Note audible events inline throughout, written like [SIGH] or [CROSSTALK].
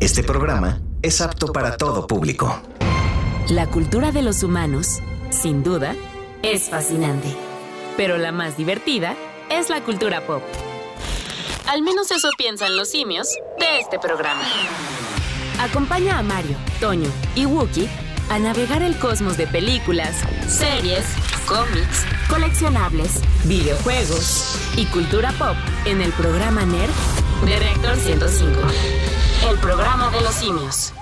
Este programa es apto para todo público. La cultura de los humanos, sin duda, es fascinante. Pero la más divertida es la cultura pop. Al menos eso piensan los simios de este programa. Acompaña a Mario, Toño y Wookie a navegar el cosmos de películas, series, cómics, coleccionables, videojuegos y cultura pop en el programa Nerd de Reactor 105. El programa de los simios.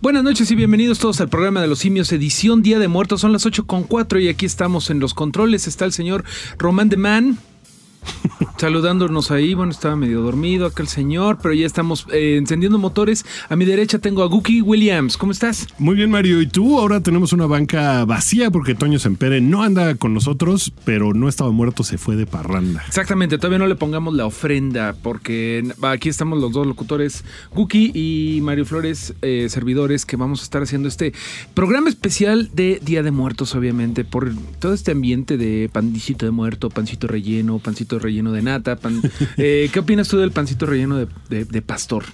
Buenas noches y bienvenidos todos al programa de los simios, edición Día de Muertos. Son las 8 con 4 y aquí estamos en los controles. Está el señor Román de Man. Saludándonos ahí. Bueno, estaba medio dormido acá el señor, pero ya estamos eh, encendiendo motores. A mi derecha tengo a Gookie Williams. ¿Cómo estás? Muy bien, Mario. ¿Y tú? Ahora tenemos una banca vacía porque Toño Sempere no anda con nosotros, pero no estaba muerto, se fue de parranda. Exactamente, todavía no le pongamos la ofrenda porque aquí estamos los dos locutores, Guki y Mario Flores, eh, servidores, que vamos a estar haciendo este programa especial de Día de Muertos, obviamente, por todo este ambiente de pancito de muerto, pancito relleno, pancito relleno de nata. [LAUGHS] Eh, ¿Qué opinas tú del pancito relleno de, pastor?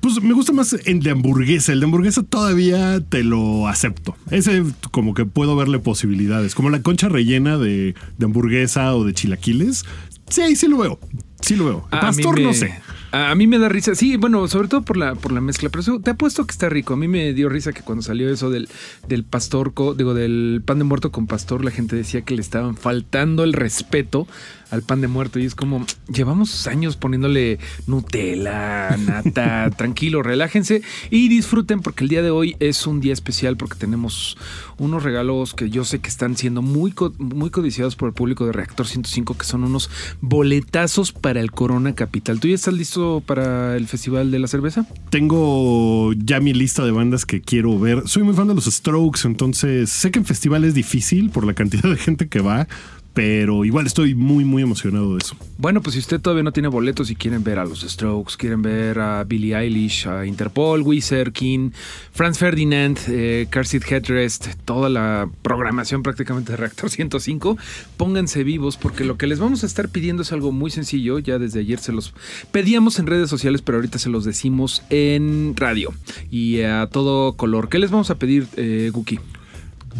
Pues me gusta más el de hamburguesa. El de hamburguesa todavía te lo acepto. Ese como que puedo verle posibilidades. Como la concha rellena de, hamburguesa o de chilaquiles. Sí, sí lo veo. Sí lo veo. El pastor no sé. A mí me da risa, sí, bueno, sobre todo por la, por la mezcla, pero te apuesto que está rico. A mí me dio risa que cuando salió eso del, del pastor, digo, del pan de muerto con pastor, la gente decía que le estaban faltando el respeto al pan de muerto y es como, llevamos años poniéndole Nutella, nata, [LAUGHS] tranquilo, relájense y disfruten porque el día de hoy es un día especial porque tenemos unos regalos que yo sé que están siendo muy, muy codiciados por el público de Reactor 105, que son unos boletazos para el Corona Capital. ¿Tú ya estás listo para el Festival de la Cerveza? Tengo ya mi lista de bandas que quiero ver. Soy muy fan de los Strokes, entonces sé que en festival es difícil por la cantidad de gente que va pero igual estoy muy, muy emocionado de eso. Bueno, pues si usted todavía no tiene boletos y quieren ver a los Strokes, quieren ver a Billie Eilish, a Interpol, Wizard King, Franz Ferdinand, eh, Car Seat Headrest, toda la programación prácticamente de Reactor 105, pónganse vivos porque lo que les vamos a estar pidiendo es algo muy sencillo. Ya desde ayer se los pedíamos en redes sociales, pero ahorita se los decimos en radio y a todo color. ¿Qué les vamos a pedir, eh, Guki?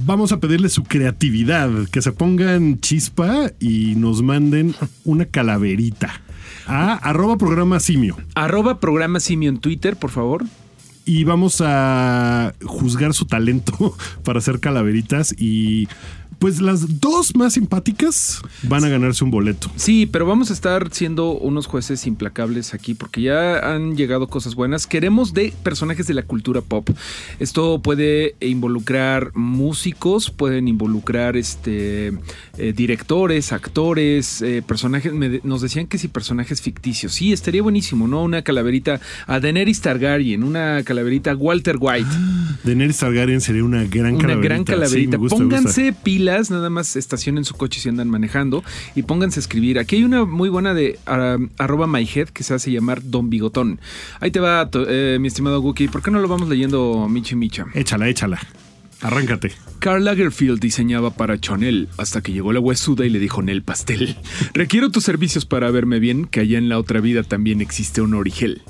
Vamos a pedirle su creatividad, que se pongan chispa y nos manden una calaverita. A arroba programa simio. Arroba programa simio en Twitter, por favor. Y vamos a juzgar su talento [LAUGHS] para hacer calaveritas y pues las dos más simpáticas van a ganarse un boleto. Sí, pero vamos a estar siendo unos jueces implacables aquí porque ya han llegado cosas buenas. Queremos de personajes de la cultura pop. Esto puede involucrar músicos, pueden involucrar este eh, directores, actores, eh, personajes. nos decían que si personajes ficticios. Sí, estaría buenísimo, ¿no? Una calaverita a Daenerys Targaryen, una calaverita a Walter White. [GASPS] Daenerys Targaryen sería una gran calaverita. Una gran calaverita. Pónganse pila nada más estacionen su coche si andan manejando y pónganse a escribir. Aquí hay una muy buena de arroba myhead que se hace llamar Don Bigotón. Ahí te va, eh, mi estimado Guki. ¿Por qué no lo vamos leyendo Michi Micha? Échala, échala. Arráncate. Carl Lagerfield diseñaba para Chanel hasta que llegó la huesuda y le dijo Nel Pastel. [LAUGHS] Requiero tus servicios para verme bien, que allá en la otra vida también existe un origel.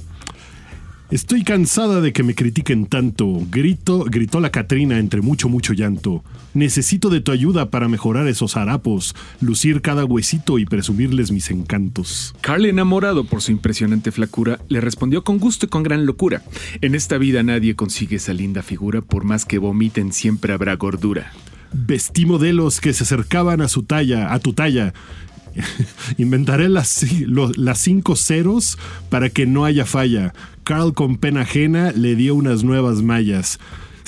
Estoy cansada de que me critiquen tanto. Grito, gritó la Catrina entre mucho, mucho llanto. Necesito de tu ayuda para mejorar esos harapos, lucir cada huesito y presumirles mis encantos. Carl, enamorado por su impresionante flacura, le respondió con gusto y con gran locura. En esta vida nadie consigue esa linda figura, por más que vomiten siempre habrá gordura. Vestí modelos que se acercaban a su talla, a tu talla, [LAUGHS] Inventaré las, las cinco ceros para que no haya falla. Carl con pena ajena le dio unas nuevas mallas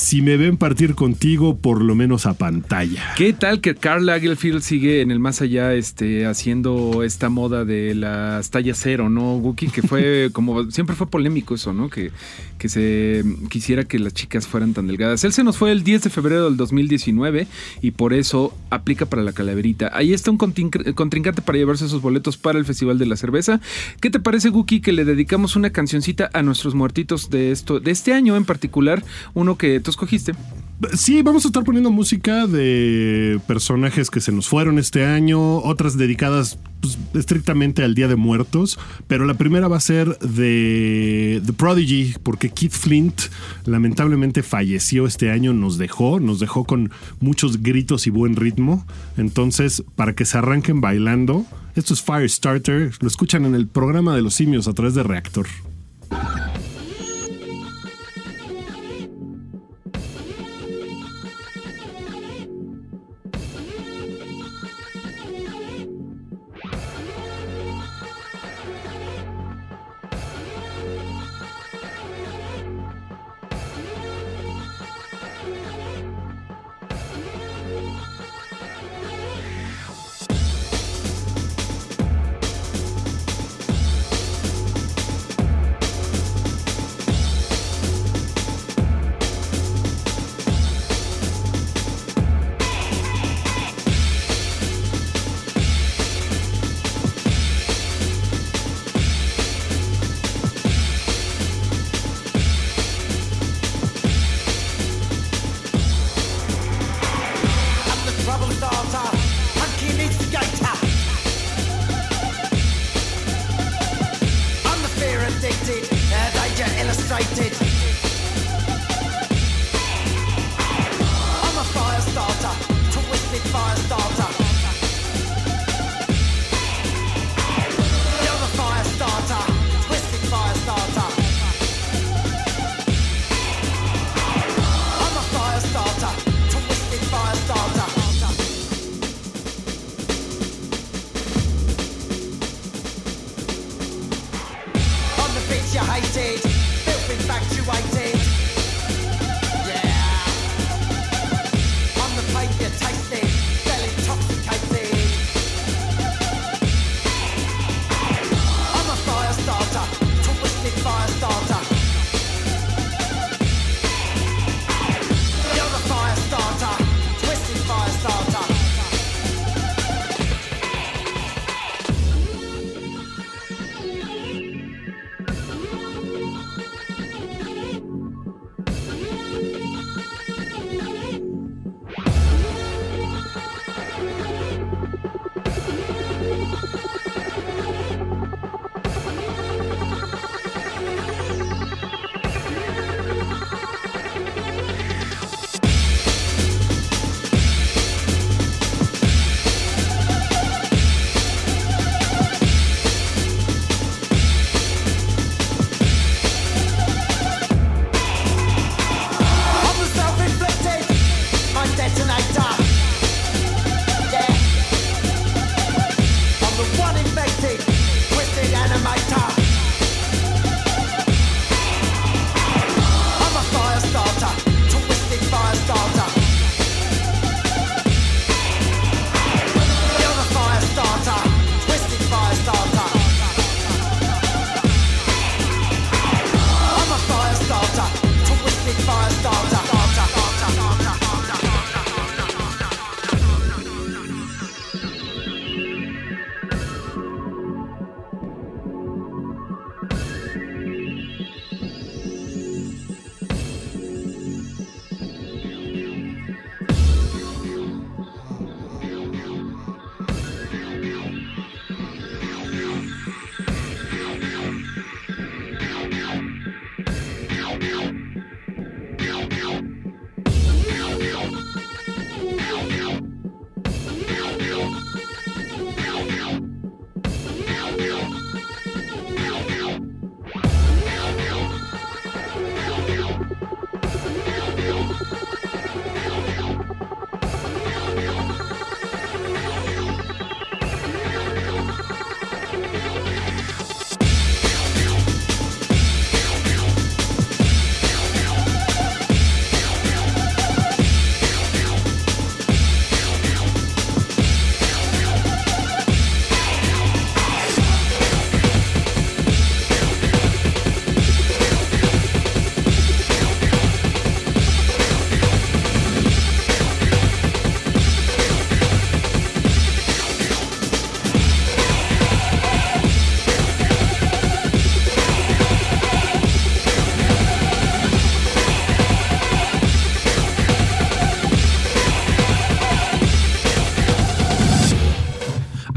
si me ven partir contigo, por lo menos a pantalla. ¿Qué tal que Carl Lagerfeld sigue en el más allá este, haciendo esta moda de las tallas cero, ¿no, Guki? Que fue [LAUGHS] como, siempre fue polémico eso, ¿no? Que, que se quisiera que las chicas fueran tan delgadas. Él se nos fue el 10 de febrero del 2019 y por eso aplica para la calaverita. Ahí está un contrincante para llevarse esos boletos para el Festival de la Cerveza. ¿Qué te parece, Guki, que le dedicamos una cancioncita a nuestros muertitos de esto, de este año en particular? Uno que escogiste. Sí, vamos a estar poniendo música de personajes que se nos fueron este año, otras dedicadas pues, estrictamente al Día de Muertos, pero la primera va a ser de The Prodigy, porque Keith Flint lamentablemente falleció este año, nos dejó, nos dejó con muchos gritos y buen ritmo. Entonces, para que se arranquen bailando, esto es Firestarter, lo escuchan en el programa de los simios a través de Reactor.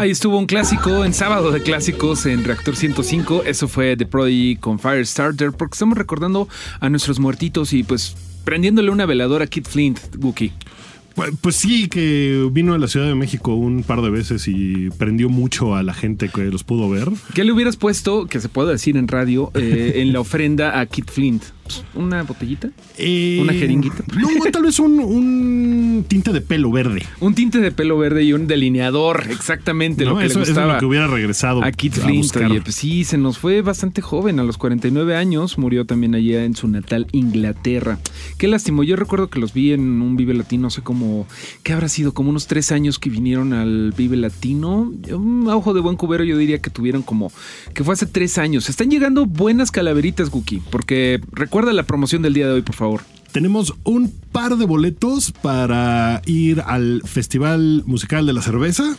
Ahí estuvo un clásico en sábado de clásicos en Reactor 105. Eso fue The Prodigy con Firestarter, porque estamos recordando a nuestros muertitos y pues prendiéndole una veladora a Kid Flint, Wookie. Pues, pues sí, que vino a la Ciudad de México un par de veces y prendió mucho a la gente que los pudo ver. ¿Qué le hubieras puesto, que se pueda decir en radio, eh, [LAUGHS] en la ofrenda a Kid Flint? ¿Una botellita? Eh, ¿Una jeringuita? No, tal vez un, un tinte de pelo verde. Un tinte de pelo verde y un delineador, exactamente ¿no? lo que eso, le eso es gustaba. lo que hubiera regresado a Kid a Flint. Oye, pues sí, se nos fue bastante joven, a los 49 años. Murió también allá en su natal Inglaterra. Qué lástimo. Yo recuerdo que los vi en un Vive Latino, no sé cómo. ¿Qué habrá sido? Como unos tres años que vinieron al Vive Latino. Un ojo de buen cubero, yo diría que tuvieron como. que fue hace tres años. Están llegando buenas calaveritas, Guki, porque recuerda la promoción del día de hoy, por favor. Tenemos un par de boletos para ir al Festival Musical de la Cerveza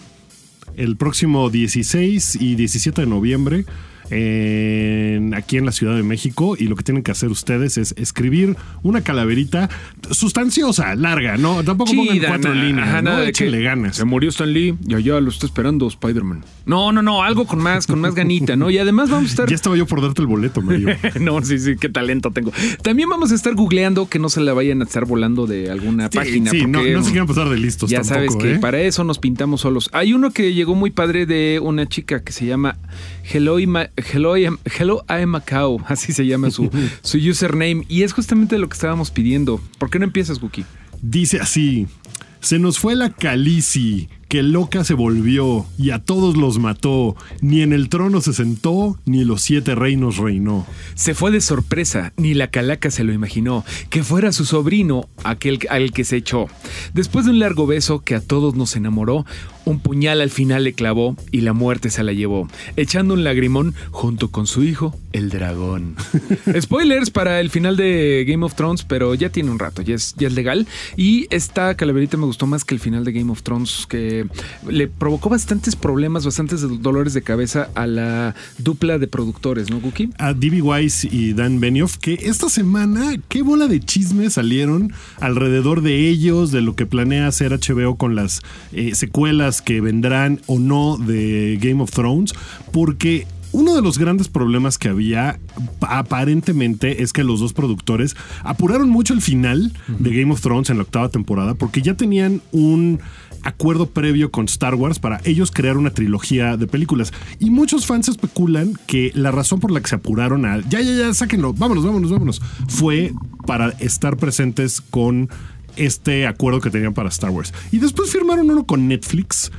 el próximo 16 y 17 de noviembre en- aquí en la Ciudad de México y lo que tienen que hacer ustedes es escribir una calaverita sustanciosa, larga, no tampoco pongan Chida, cuatro na- líneas, ajá, ¿no? nada de que ganas. Se murió Stan Lee y allá lo está esperando Spider-Man. No, no, no, algo con más, con más ganita, ¿no? Y además vamos a estar. Ya estaba yo por darte el boleto, Mario. [LAUGHS] no, sí, sí, qué talento tengo. También vamos a estar googleando que no se la vayan a estar volando de alguna Sí, página. sí, no, porque, no se quieran pasar de listos Ya tampoco, sabes que ¿eh? para eso nos pintamos solos. Hay uno que llegó muy padre de una chica que se llama Hello, Hello, I am- Hello I am Macau, [LAUGHS] así se llama su, [LAUGHS] su username. Y es justamente lo que estábamos pidiendo. ¿Por qué no empiezas, Wookie? Dice así: Se nos fue la Calici, que loca se volvió y a todos los mató. Ni en el trono se sentó, ni los siete reinos reinó. Se fue de sorpresa, ni la calaca se lo imaginó, que fuera su sobrino aquel al que se echó. Después de un largo beso que a todos nos enamoró, un puñal al final le clavó y la muerte se la llevó, echando un lagrimón junto con su hijo, el dragón. [LAUGHS] Spoilers para el final de Game of Thrones, pero ya tiene un rato, ya es, ya es legal. Y esta calaverita me gustó más que el final de Game of Thrones, que le provocó bastantes problemas, bastantes dolores de cabeza a la dupla de productores, ¿no, Guki? A D.B. Weiss y Dan Benioff, que esta semana, qué bola de chismes salieron alrededor de ellos, de lo que planea hacer HBO con las eh, secuelas que vendrán o no de Game of Thrones, porque uno de los grandes problemas que había aparentemente es que los dos productores apuraron mucho el final de Game of Thrones en la octava temporada porque ya tenían un acuerdo previo con Star Wars para ellos crear una trilogía de películas. Y muchos fans especulan que la razón por la que se apuraron a ya, ya, ya, sáquenlo, vámonos, vámonos, vámonos, fue para estar presentes con este acuerdo que tenían para Star Wars. Y después firmaron uno con Netflix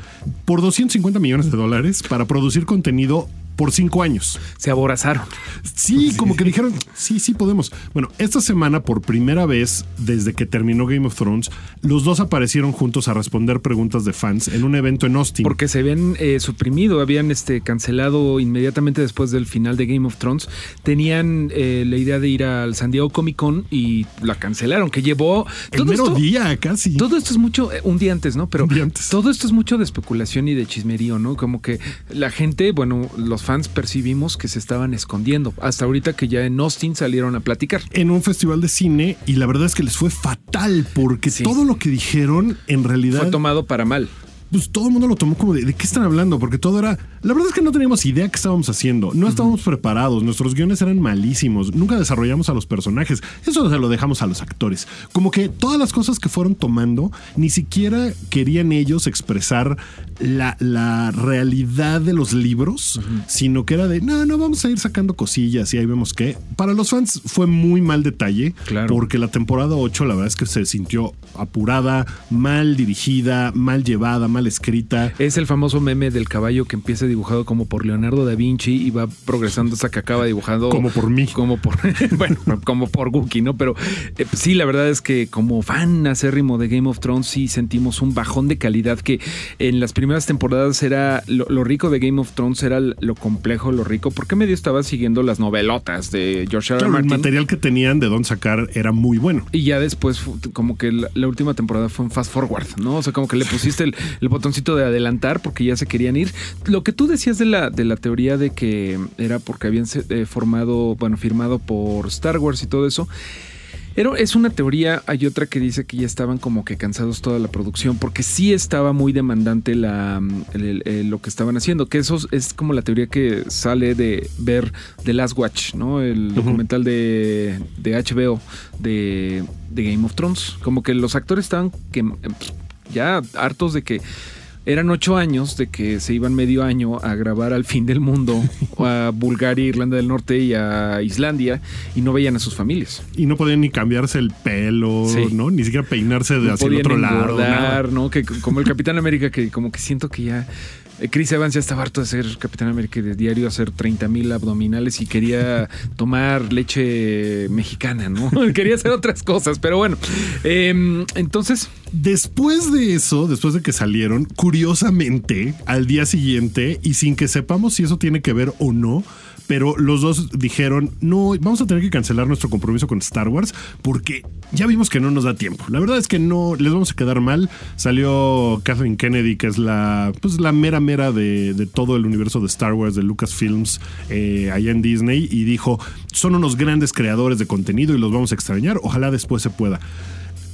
por 250 millones de dólares para producir contenido por cinco años. Se aborazaron. Sí, como que dijeron, sí, sí podemos. Bueno, esta semana, por primera vez desde que terminó Game of Thrones, los dos aparecieron juntos a responder preguntas de fans en un evento en Austin. Porque se habían eh, suprimido, habían este, cancelado inmediatamente después del final de Game of Thrones. Tenían eh, la idea de ir al San Diego Comic Con y la cancelaron, que llevó... el mero día casi. Todo esto es mucho, eh, un día antes, ¿no? Pero Un día antes. todo esto es mucho de especulación y de chismerío, ¿no? Como que la gente, bueno, los fans percibimos que se estaban escondiendo. Hasta ahorita que ya en Austin salieron a platicar. en un festival de cine y la verdad es que les fue fatal porque Sí. todo lo que dijeron en realidad Fue tomado para mal. pues todo el mundo lo tomó como de, ¿de qué están hablando? Porque todo era. La verdad es que no teníamos idea qué estábamos haciendo. No estábamos preparados. Nuestros guiones eran malísimos. Nunca desarrollamos a los personajes. Eso se lo dejamos a los actores. Como que todas las cosas que fueron tomando, ni siquiera querían ellos expresar la, la realidad de los libros, sino que era de, no, no, vamos a ir sacando cosillas y ahí vemos que. Para los fans fue muy mal detalle. Claro. Porque la temporada 8, la verdad es que se sintió apurada, mal dirigida, mal llevada, mal escrita. Es el famoso meme del caballo que empieza dibujado como por Leonardo da Vinci y va progresando hasta que acaba dibujado Como por mí. Como por, [LAUGHS] bueno, como por Guki, ¿no? Pero eh, sí, la verdad es que como fan acérrimo de Game of Thrones sí sentimos un bajón de calidad que en las primeras temporadas era lo, lo rico de Game of Thrones era lo complejo, lo rico, porque medio estaba siguiendo las novelotas de George R. Claro, el Martin. material que tenían de dónde sacar era muy bueno. Y ya después, como que la, la última temporada fue un fast forward, ¿no? O sea, como que le pusiste el, [LAUGHS] el botoncito de adelantar porque ya se querían ir. Lo que tú decías de la, de la teoría de que era porque habían eh, formado, bueno, firmado por Star Wars y todo eso. Pero es una teoría, hay otra que dice que ya estaban como que cansados toda la producción, porque sí estaba muy demandante la, el- el- el- lo que estaban haciendo, que eso es como la teoría que sale de ver The Last Watch, ¿no? El documental de, de HBO de, de Game of Thrones. Como que los actores estaban que, ya hartos de que eran ocho años de que se iban medio año a grabar al fin del mundo, [LAUGHS] a Bulgaria, Irlanda del Norte y a Islandia, y no veían a sus familias. Y no podían ni cambiarse el pelo, Sí. ¿no? Ni siquiera peinarse de no hacia el otro lado. nada. ¿no? Que como el Capitán América, que como que siento que ya. Eh, Chris Evans ya estaba harto de ser Capitán América y de diario hacer 30 mil abdominales y quería [LAUGHS] tomar leche mexicana, ¿no? [LAUGHS] quería hacer otras cosas, pero bueno. Em, entonces, Después de eso, después de que salieron, curiosamente, al día siguiente, y sin que sepamos si eso tiene que ver o no, pero los dos dijeron, no, vamos a tener que cancelar nuestro compromiso con Star Wars porque ya vimos que no nos da tiempo. La verdad es que no, les vamos a quedar mal. Salió Kathleen Kennedy, que es la, pues, la mera mera de, de todo el universo de Star Wars, de Lucasfilms, eh, allá en Disney, y dijo, son unos grandes creadores de contenido y los vamos a extrañar, ojalá después se pueda.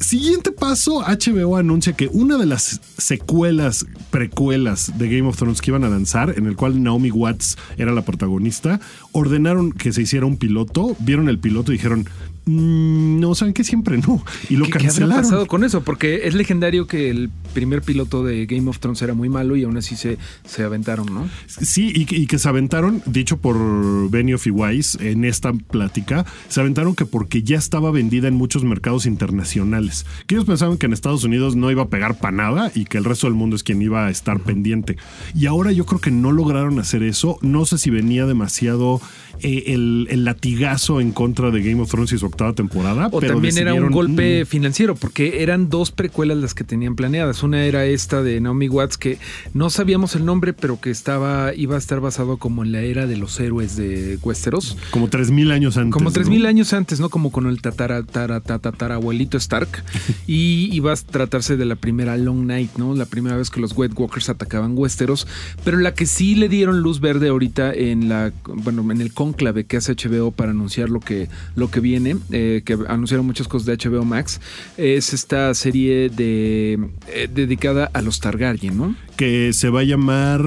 Siguiente paso, HBO anuncia que una de las secuelas, precuelas de Game of Thrones que iban a lanzar, en el cual Naomi Watts era la protagonista, ordenaron que se hiciera un piloto, vieron el piloto y dijeron, "Mm, no, ¿saben que Siempre no. Y lo ¿qué, qué cancelaron. pasado con eso? Porque es legendario que el primer piloto de Game of Thrones era muy malo y aún así se, se aventaron, ¿no? Sí, y, que- y que se aventaron, dicho por Benioff y Weiss en esta plática, se aventaron que porque ya estaba vendida en muchos mercados internacionales. Que ellos pensaban que en Estados Unidos no iba a pegar para nada y que el resto del mundo es quien iba a estar pendiente. Y ahora yo creo que no lograron hacer eso. No sé si venía demasiado eh, el, el latigazo en contra de Game of Thrones y su octava temporada. O pero también era un golpe "Mm, financiero, porque eran dos precuelas las que tenían planeadas. Una era esta de Naomi Watts, que no sabíamos el nombre, pero que estaba, iba a estar basado como en la era de los héroes de Westeros. como 3.000 años antes. Como ¿no? 3000 años antes, ¿no? Como con el tatara, tara, tata, tatarabuelito Stark. [LAUGHS] Y iba a tratarse de la primera Long Night, ¿no? La primera vez que los White Walkers atacaban Westeros. Pero la que sí le dieron luz verde ahorita en la, bueno, en el cónclave que hace HBO para anunciar lo que, lo que viene, eh, que anunciaron muchas cosas de HBO Max, es esta serie de eh, dedicada a los Targaryen, ¿no? Que se va a llamar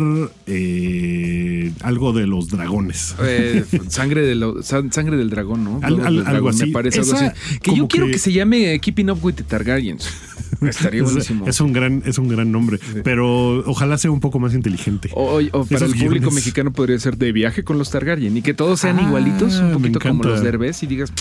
eh, algo de los dragones. Eh, [LAUGHS] sangre, de lo- san- sangre del dragón, ¿no? Al- Huevos al- del algo así. Me parece algo así. Que yo quiero que- que se llame Keeping Up with the Targaryens. Estaría Es- buenísimo. Es, un gran, es un gran nombre, pero ojalá sea un poco más inteligente. O, o para Esos el público guiones. mexicano podría ser de viaje con los Targaryen y que todos sean Ah, igualitos, un poquito como los derbés y digas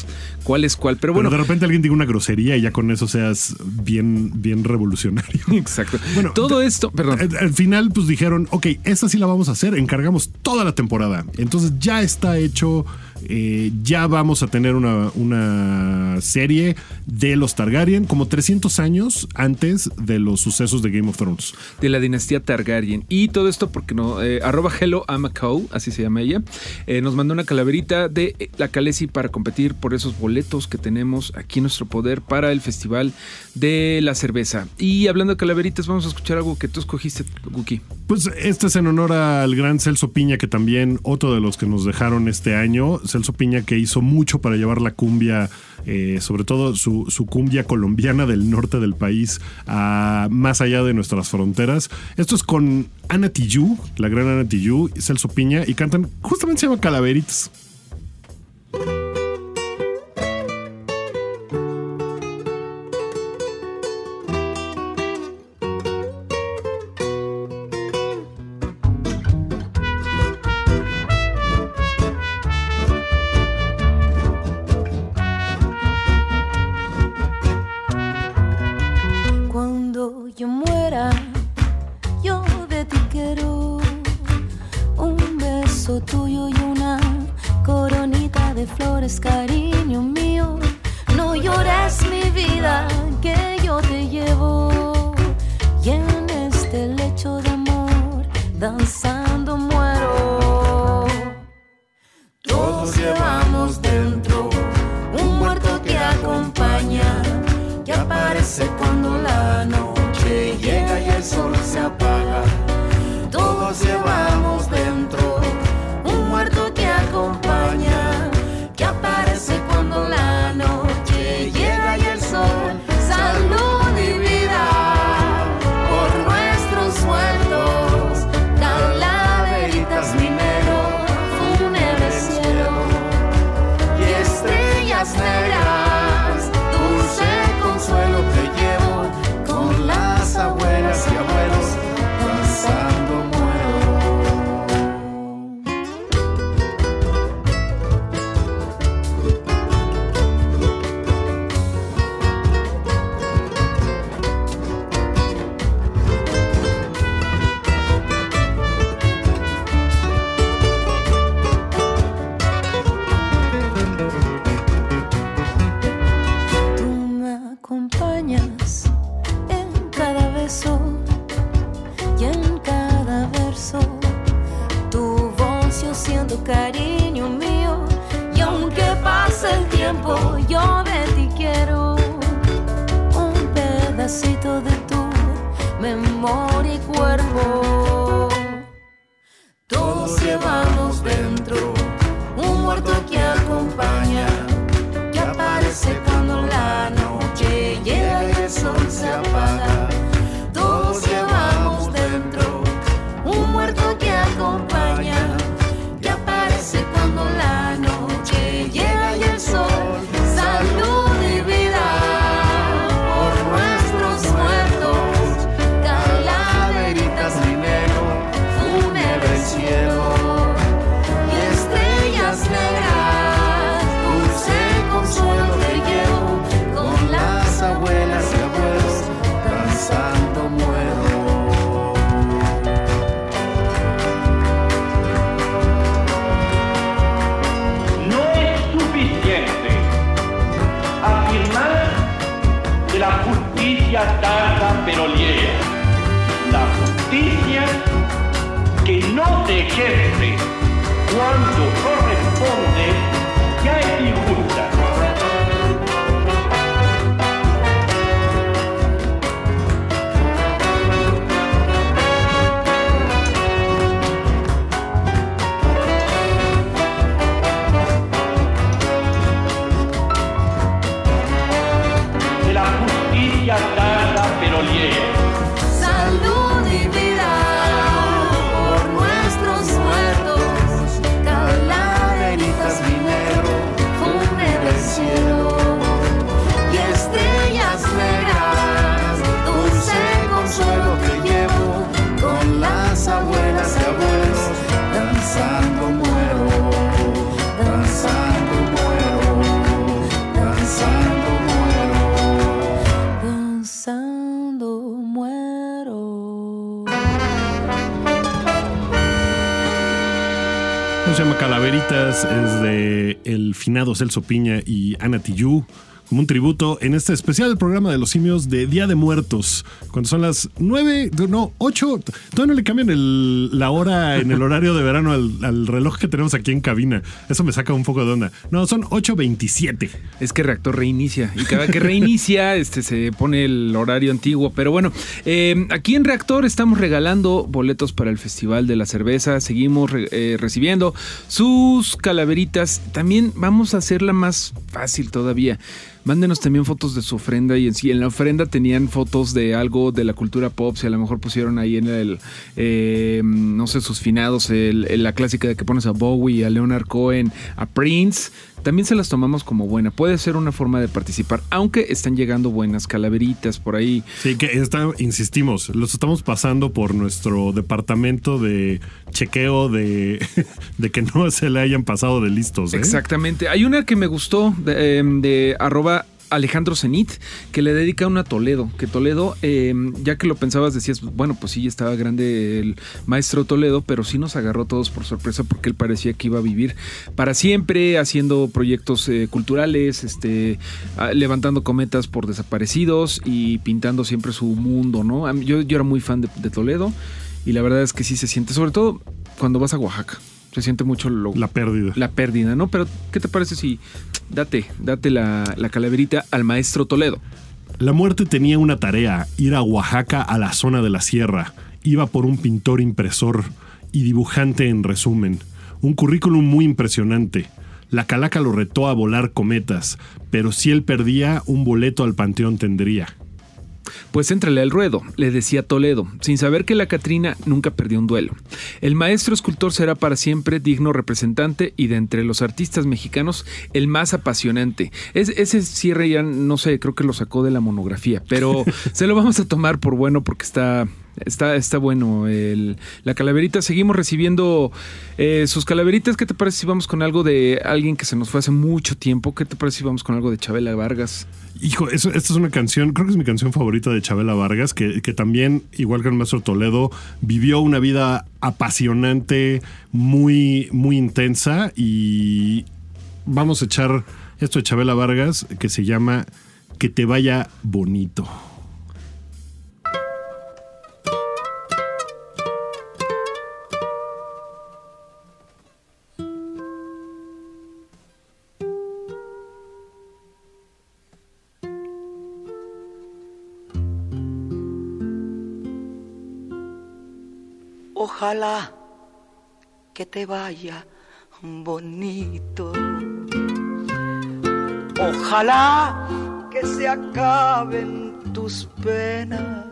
cuál es cuál. Pero Bueno, bueno, de repente alguien diga una grosería y ya con eso seas bien, bien revolucionario. [LAUGHS] exacto. Bueno, todo esto, perdón. Al, al final, pues dijeron, ok, esta sí la vamos a hacer, encargamos toda la temporada. Entonces ya está hecho, eh, ya vamos a tener una, una serie de los Targaryen como 300 años antes de los sucesos de Game of Thrones. de la dinastía Targaryen. Y todo esto porque no, eh, arroba Hello Amacau, así se llama ella, eh, nos mandó una calaverita de eh, la Calesi para competir por esos boletos que tenemos aquí en nuestro poder para el Festival de la Cerveza. Y hablando de calaveritas, vamos a escuchar algo que tú escogiste, Guki. Pues este es en honor al gran Celso Piña, que también otro de los que nos dejaron este año. Celso Piña que hizo mucho para llevar la cumbia, eh, sobre todo su, cumbia colombiana del norte del país, a más allá de nuestras fronteras. Esto es con Ana Tijoux, la gran Ana Tijoux, Celso Piña, y cantan, justamente se llama Calaveritas. cariño mío. Y aunque pase el tiempo, yo de ti quiero un pedacito de tu memoria y cuerpo. Todos llevamos dentro un muerto es de el finado Celso Piña y Ana Tijoux, como un tributo en este especial programa de los simios de Día de Muertos, cuando son las nueve, no, ocho, todavía no le cambian el- la hora en el horario de verano al, al reloj que tenemos aquí en cabina. Eso me saca un poco de onda. No, son 8.27. Es que reactor reinicia y cada que reinicia [LAUGHS] este se pone el horario antiguo. Pero bueno, eh, aquí en reactor estamos regalando boletos para el Festival de la Cerveza. Seguimos re- eh, recibiendo sus calaveritas. También vamos a hacerla más fácil todavía. Mándenos también fotos de su ofrenda y en sí, en la ofrenda tenían fotos de algo de la cultura pop, si a lo mejor pusieron ahí en el, eh, no sé, sus finados, el- el- la clásica de que pones a Bowie, a Leonard Cohen, a Prince, también se las tomamos como buena. Puede ser una forma de participar, aunque están llegando buenas calaveritas por ahí. Sí, que está, insistimos, los estamos pasando por nuestro departamento de chequeo de, [LAUGHS] de que no se le hayan pasado de listos. ¿eh? Exactamente. Hay una que me gustó de, em, de arroba Alejandro Zenit, que le dedica una Toledo. Que Toledo, em, ya que lo pensabas, decías, bueno, pues sí, estaba grande el maestro Toledo, pero sí nos agarró todos por sorpresa porque él parecía que iba a vivir para siempre, haciendo proyectos eh, culturales, este, ah, levantando cometas por desaparecidos y pintando siempre su mundo, ¿no? Yo, yo era muy fan de, de Toledo y la verdad es que sí se siente, sobre todo cuando vas a Oaxaca. Se siente mucho lo, La pérdida. la pérdida, ¿no? Pero, ¿qué te parece si date, date la, la calaverita al maestro Toledo? La muerte tenía una tarea, ir a Oaxaca a la zona de la sierra. Iba por un pintor impresor y dibujante en resumen. Un currículum muy impresionante. La calaca lo retó a volar cometas, pero si él perdía, un boleto al panteón tendría. Pues éntrale al ruedo, le decía Toledo, sin saber que la Catrina nunca perdió un duelo. El maestro escultor será para siempre digno representante y de entre los artistas mexicanos el más apasionante. Es- ese cierre ya no sé, creo que lo sacó de la monografía, pero [LAUGHS] se lo vamos a tomar por bueno porque está, está, está bueno el- la calaverita. Seguimos recibiendo eh, sus calaveritas. ¿Qué te parece si vamos con algo de alguien que se nos fue hace mucho tiempo? ¿Qué te parece si vamos con algo de Chabela Vargas? Hijo, eso- esta es una canción, creo que es mi canción favorita de Chabela Vargas, que, que también, igual que el maestro Toledo, vivió una vida apasionante, muy, muy intensa y vamos a echar esto de Chabela Vargas que se llama Que te vaya bonito. Ojalá que te vaya bonito. Ojalá que se acaben tus penas.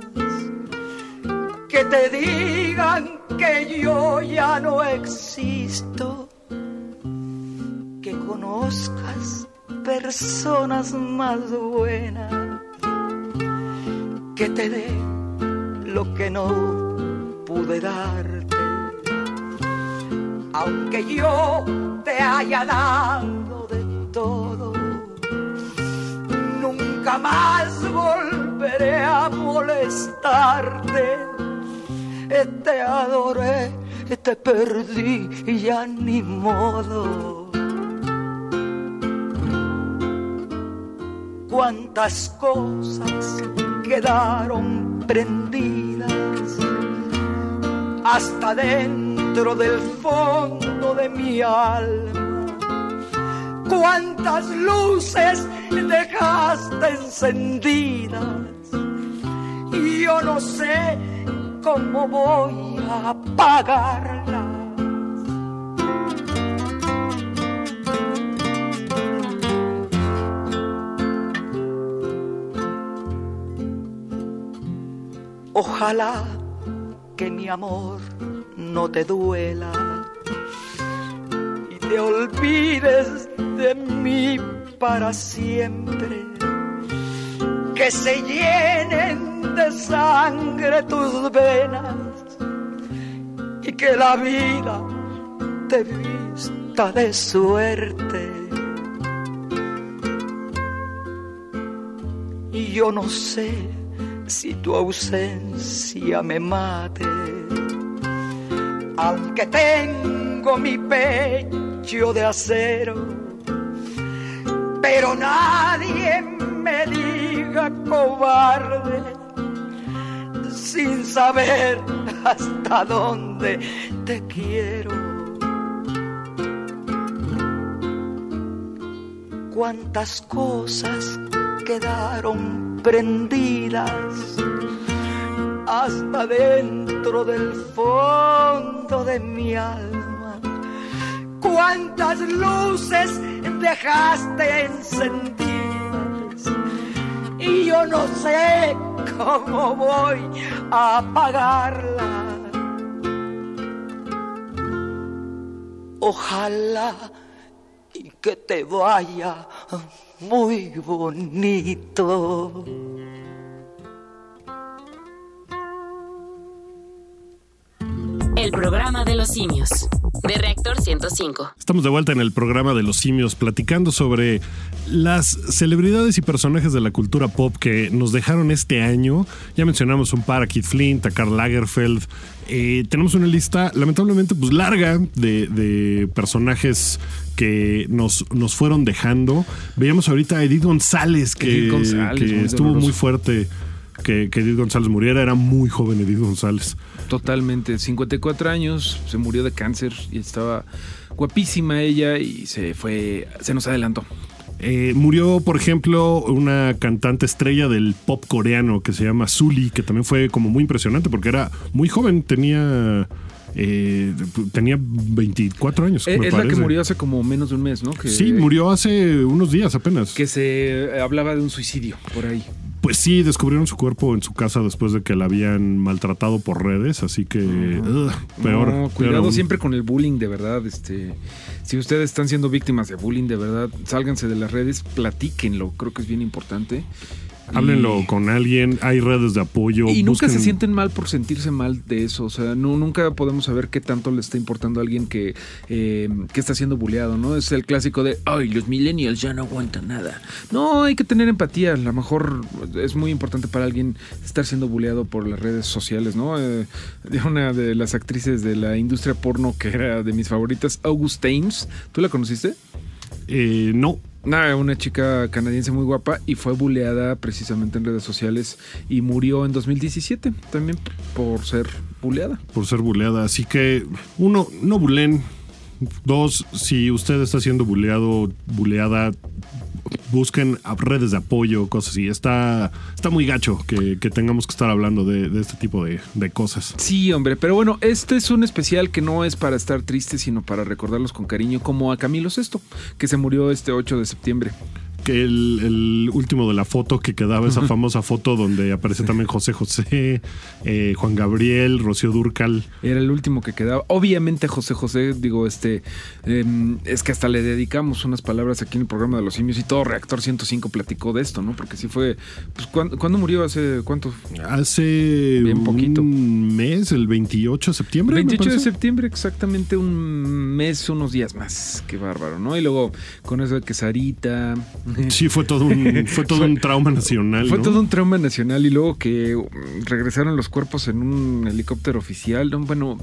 Que te digan que yo ya no existo. Que conozcas personas más buenas. Que te dé lo que no pude darte. Aunque yo te haya dado de todo, nunca más volveré a molestarte. Te adoré, te perdí y ya ni modo. Cuántas cosas quedaron prendidas hasta dentro del fondo de mi alma. Cuántas luces dejaste encendidas y yo no sé cómo voy a apagarlas. Ojalá que mi amor no te duela y te olvides de mí para siempre. Que se llenen de sangre tus venas y que la vida te vista de suerte. Y yo no sé si tu ausencia me mate, aunque tengo mi pecho de acero, pero nadie me diga cobarde sin saber hasta dónde te quiero. Cuántas cosas quedaron prendidas hasta dentro del fondo de mi alma. Cuántas luces dejaste encendidas y yo no sé cómo voy a apagarla. Ojalá que te vaya muy bonito. El programa de los simios. De Reactor 105. Estamos de vuelta en el programa de los simios platicando sobre las celebridades y personajes de la cultura pop que nos dejaron este año. Ya mencionamos un par a Keith Flint, a Karl Lagerfeld. Eh, tenemos una lista lamentablemente pues larga de, de personajes que nos, nos fueron dejando. Veíamos ahorita a Edith González que, Edith González, que muy estuvo doloroso. muy fuerte que, que Edith González muriera. Era muy joven Edith González. Totalmente, 54 años, se murió de cáncer y estaba guapísima ella y se fue, se nos adelantó. Eh, murió, por ejemplo, una cantante estrella del pop coreano que se llama Sully, que también fue como muy impresionante porque era muy joven, tenía eh, tenía 24 años. Eh, me es la que murió hace como menos de un mes, ¿no? Que, Sí, murió hace unos días apenas. Que se hablaba de un suicidio por ahí. Pues sí, descubrieron su cuerpo en su casa después de que la habían maltratado por redes, así que ugh, peor. No, cuidado siempre con el bullying, de verdad. Este, si ustedes están siendo víctimas de bullying, de verdad, sálganse de las redes, platíquenlo. Creo que es bien importante. Háblenlo Y- con alguien, hay redes de apoyo. Y nunca se sienten mal por sentirse mal de eso. O sea, no, nunca podemos saber qué tanto le está importando a alguien que, eh, que está siendo bulleado, ¿no? Es el clásico de, ay, los millennials ya no aguantan nada. No, hay que tener empatía. A lo mejor es muy importante para alguien estar siendo bulleado por las redes sociales, ¿no? Eh, una de las actrices de la industria porno que era de mis favoritas, August Ames. ¿Tú la conociste? Eh, no, Nada, una chica canadiense muy guapa y fue buleada precisamente en redes sociales y murió en 2017 también por ser buleada. por ser buleada. Así que, uno, no bulen. Dos, si usted está siendo buleado, buleada, busquen redes de apoyo, cosas así. Está, está muy gacho que, tengamos que estar hablando de, este tipo de, de cosas. Sí, hombre, pero bueno, este es un especial que no es para estar triste, sino para recordarlos con cariño, como a Camilo Sesto, que se murió este 8 de septiembre. Que el, el último de la foto que quedaba, esa famosa foto donde aparece también José José, eh, Juan Gabriel, Rocío Durcal. Era el último que quedaba. Obviamente José José, digo, este, em, es que hasta le dedicamos unas palabras aquí en el programa de los simios y todo Reactor 105 platicó de esto, ¿no? Porque sí fue, pues, ¿cuándo, cuándo murió? ¿Hace cuánto? Hace Bien poquito. un mes, el 28 de septiembre. me 28 de septiembre, exactamente un mes, unos días más. Qué bárbaro, ¿no? Y luego con eso de que Sarita. Sí, fue todo un, fue todo un [LAUGHS] trauma nacional. Fue ¿no? todo un trauma nacional y luego que regresaron los cuerpos en un helicóptero oficial. ¿no? Bueno,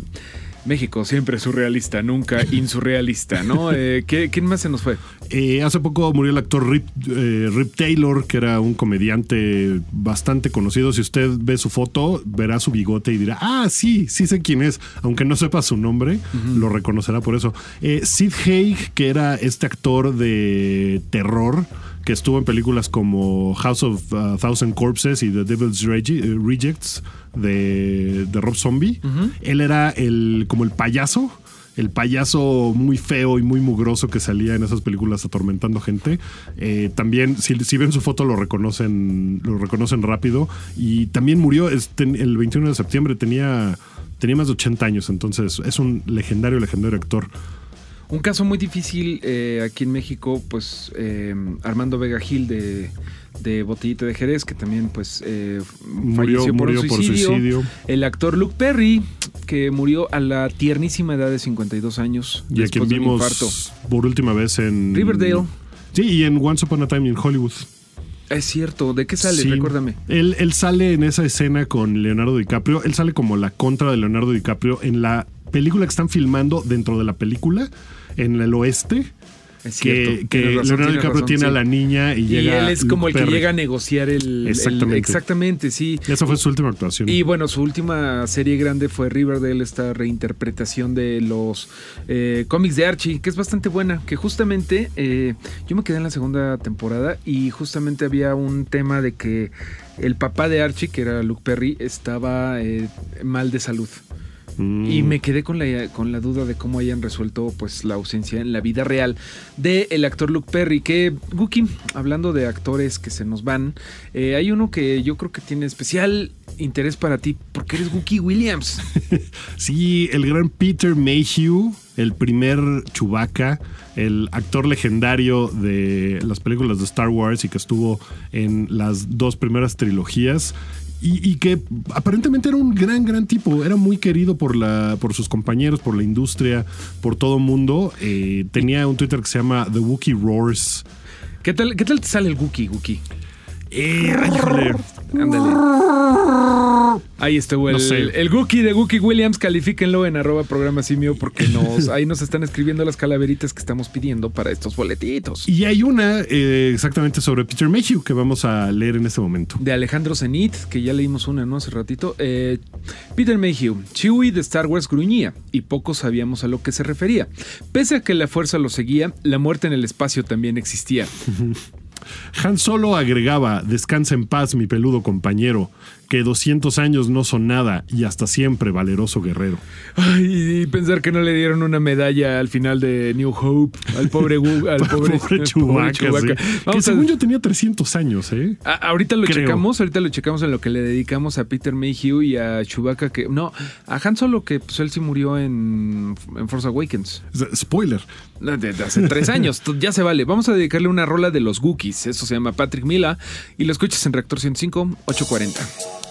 México siempre surrealista, nunca insurrealista, ¿no? [LAUGHS] Eh, ¿qué- ¿Quién más se nos fue? Eh, hace poco murió el actor Rip, eh, Rip Taylor, que era un comediante bastante conocido. Si usted ve su foto, verá su bigote y dirá, ah, sí, sí sé quién es. Aunque no sepa su nombre, lo reconocerá por eso. Eh, Sid Haig, que era este actor de terror, que estuvo en películas como House of uh, Thousand Corpses y The Devil's Regi- eh, Rejects de, de Rob Zombie. Él era el como el payaso el payaso muy feo y muy mugroso que salía en esas películas atormentando gente. Eh, también, si, si ven su foto, lo reconocen, lo reconocen rápido. Y también murió este, el 21 de septiembre, tenía, tenía más de 80 años, entonces es un legendario, legendario actor. Un caso muy difícil eh, aquí en México, pues eh, Armando Vega Gil de, de Botellita de Jerez, que también pues eh, Murió- falleció por, murió un por suicidio. El actor Luke Perry, que murió a la tiernísima edad de 52 años. Y a quien vimos infarto. por última vez en Riverdale. Sí, y en Once Upon a Time in Hollywood. Es cierto, ¿de qué sale? Sí. Recuérdame. Él, él sale en esa escena con Leonardo DiCaprio. Él sale como la contra de Leonardo DiCaprio en la película que están filmando dentro de la película, en el oeste. Es Que, que razón, Leonardo DiCaprio razón, tiene a la niña y, Y llega. él es como el que llega a negociar el. el- Exactamente. exactamente, sí. Esa fue su última actuación. Y bueno, su última serie grande fue Riverdale, esta reinterpretación de los eh, cómics de Archie, que es bastante buena, que justamente eh, yo me quedé en la segunda temporada y justamente había un tema de que el papá de Archie, que era Luke Perry, estaba eh, mal de salud. Mm. Y me quedé con la, con la duda de cómo hayan resuelto pues la ausencia en la vida real del el actor Luke Perry. Que, Guki, hablando de actores que se nos van, eh, hay uno que yo creo que tiene especial interés para ti, porque eres Guki Williams. [LAUGHS] Sí, el gran Peter Mayhew, el primer Chewbacca, el actor legendario de las películas de Star Wars y que estuvo en las dos primeras trilogías. Y, que aparentemente era un gran, gran tipo. Era muy querido por, la, por sus compañeros, por la industria, por todo mundo. Eh, tenía un Twitter que se llama The Wookiee Roars. ¿Qué tal, qué tal te sale el Guki, Guki? Eh, ay, híjole. Ándale. Ahí estuvo el, No sé. el Guki de Guki Williams. Califíquenlo en arroba programa simio porque [LAUGHS] nos, ahí nos están escribiendo las calaveritas que estamos pidiendo para estos boletitos. Y hay una eh, exactamente sobre Peter Mayhew que vamos a leer en este momento. de Alejandro Zenit, que ya leímos una, ¿no? Hace ratito. Eh, Peter Mayhew, Chewie de Star Wars gruñía y pocos sabíamos a lo que se refería. Pese a que la fuerza lo seguía, la muerte en el espacio también existía. [LAUGHS] Han Solo agregaba, descansa en paz mi peludo compañero, que 200 años no son nada y hasta siempre valeroso guerrero. Ay, y pensar que no le dieron una medalla al final de New Hope al pobre [LAUGHS] al [LAUGHS] pobre, Chewbacca, Chewbacca. sí. Que a- según yo tenía 300 años, ¿eh? a- ahorita lo Creo. checamos, ahorita lo checamos en lo que le dedicamos a Peter Mayhew y a Chewbacca que no, a Han Solo que pues él sí murió en, en Force Awakens. Spoiler. De, de hace tres años, [LAUGHS] ya se vale. Vamos a dedicarle una rola de los Gookies. Eso se llama Patrick Mila y lo escuchas en Reactor 105 840.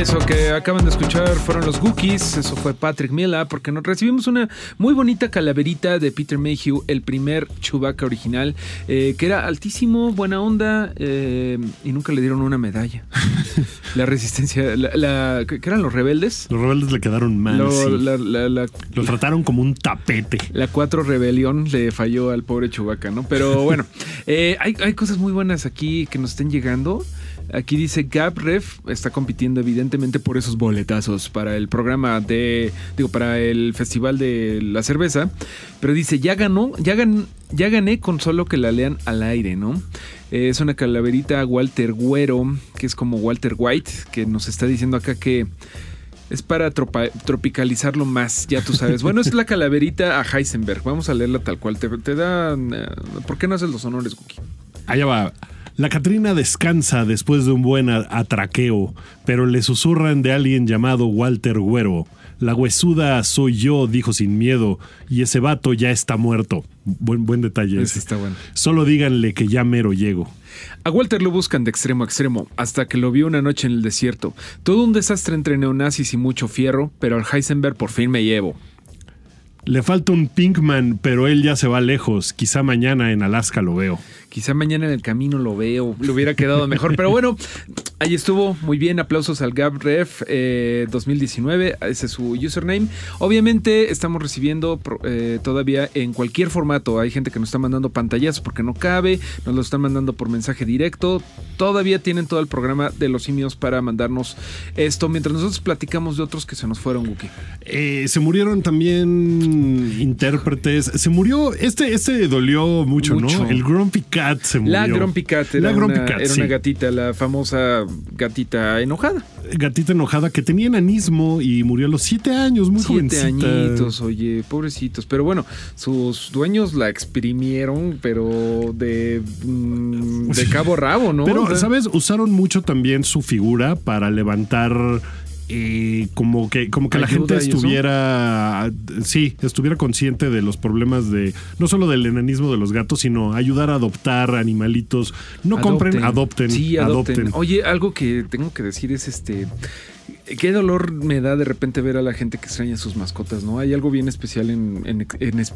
Eso que acaban de escuchar fueron los Gookies, eso fue Patrick Miller, porque nos recibimos una muy bonita calaverita de Peter Mayhew, el primer Chewbacca original, eh, que era altísimo, buena onda, eh, y nunca le dieron una medalla. [LAUGHS] la resistencia, la, la- ¿qué eran los rebeldes? Los rebeldes le quedaron mal. Lo- sí. la, la- la- Lo trataron como un tapete. la 4 rebelión le falló al pobre Chewbacca, ¿no? Pero bueno, eh, hay, hay cosas muy buenas aquí que nos estén llegando. Aquí dice Gab Ref está compitiendo evidentemente por esos boletazos para el programa de, digo, para el festival de la cerveza, pero dice, ya ganó, ya, gan- ya gané con solo que la lean al aire, ¿no? Eh, es una calaverita Walter Güero, que es como Walter White, que nos está diciendo acá que es para tropicalizarlo más, ya tú sabes. Bueno, es la calaverita a Heisenberg. Vamos a leerla tal cual. Te, te da... eh, ¿Por qué no haces los honores, Guki? Allá va. La Catrina descansa después de un buen atraqueo, pero le susurran de alguien llamado Walter Güero. La huesuda soy yo, dijo sin miedo, y ese vato ya está muerto. Buen, buen detalle. Ese. está bueno. Solo díganle que ya mero llego. A Walter lo buscan de extremo a extremo, hasta que lo vio una noche en el desierto. Todo un desastre entre neonazis y mucho fierro, pero al Heisenberg por fin me llevo. Le falta un Pinkman, pero él ya se va lejos. Quizá mañana en Alaska lo veo. Quizá mañana en el camino lo veo, le hubiera quedado mejor. Pero bueno, ahí estuvo. Muy bien, aplausos al GabRef eh, 2019. Ese es su username. Obviamente estamos recibiendo eh, todavía en cualquier formato. Hay gente que nos está mandando pantallazos porque no cabe. Nos lo están mandando por mensaje directo. Todavía tienen todo el programa de los simios para mandarnos esto. Mientras nosotros platicamos de otros que se nos fueron, Wookie. Eh, se murieron también intérpretes. Se murió. Este, este dolió mucho, Mucho. ¿no? El Grumpy Cat se murió. La Grumpy Cat era, La Grumpy una, Cat, era sí. una gatita, la famosa gatita enojada. Gatita enojada que tenía enanismo y murió a los siete años, muy Siete jovencita. añitos, oye, pobrecitos. Pero bueno, sus dueños la exprimieron, pero de, mm, de cabo a rabo, ¿no? Pero, O sea, ¿sabes? Usaron mucho también su figura para levantar. Eh, como que como que la gente estuviera sí estuviera consciente de los problemas de no solo del enanismo de los gatos sino ayudar a adoptar animalitos no compren adopten Sí, adopten. adopten Oye, algo que tengo que decir es este. Qué dolor me da de repente ver a la gente que extraña sus mascotas, ¿no? Hay algo bien especial en, en- en es-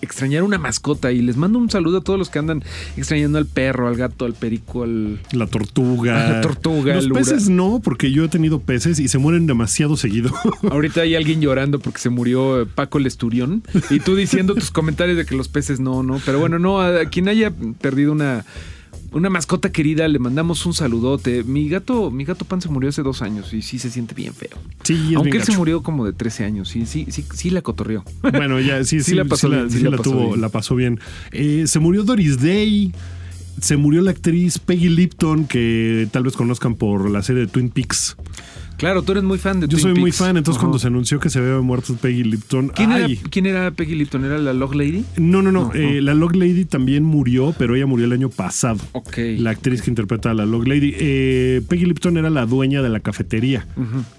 extrañar una mascota y les mando un saludo a todos los que andan extrañando al perro, al gato, al perico, al... la tortuga [LAUGHS] La tortuga, los peces no porque yo he tenido peces y se mueren demasiado seguido [LAUGHS] Ahorita hay alguien llorando porque se murió eh, Paco el Esturión y tú diciendo tus comentarios de que los peces no, no. Pero bueno, no, a quien haya perdido una, una mascota querida, le mandamos un saludote. Mi gato, mi gato Pan se murió hace dos años y sí se siente bien feo. sí es Aunque bien él se murió como de 13 años, sí, sí, sí, sí la cotorreó. Bueno, ya [LAUGHS] sí, Sí sí, la pasó sí bien, sí sí la la pasó tuvo, bien. la pasó bien. Eh, se murió Doris Day. Se murió la actriz Peggy Lipton, que tal vez conozcan por la serie de Twin Peaks. Claro, tú eres muy fan de Yo Twin soy muy fan, entonces Ajá. cuando se anunció que se había muerto Peggy Lipton. ¿Quién, era. ¿Quién era Peggy Lipton? ¿Era la Log Lady? No, no, no. Eh. La Log Lady también murió, pero ella murió el año pasado. Ok. La actriz que interpreta a la Log Lady. Eh, Peggy Lipton era la dueña de la cafetería,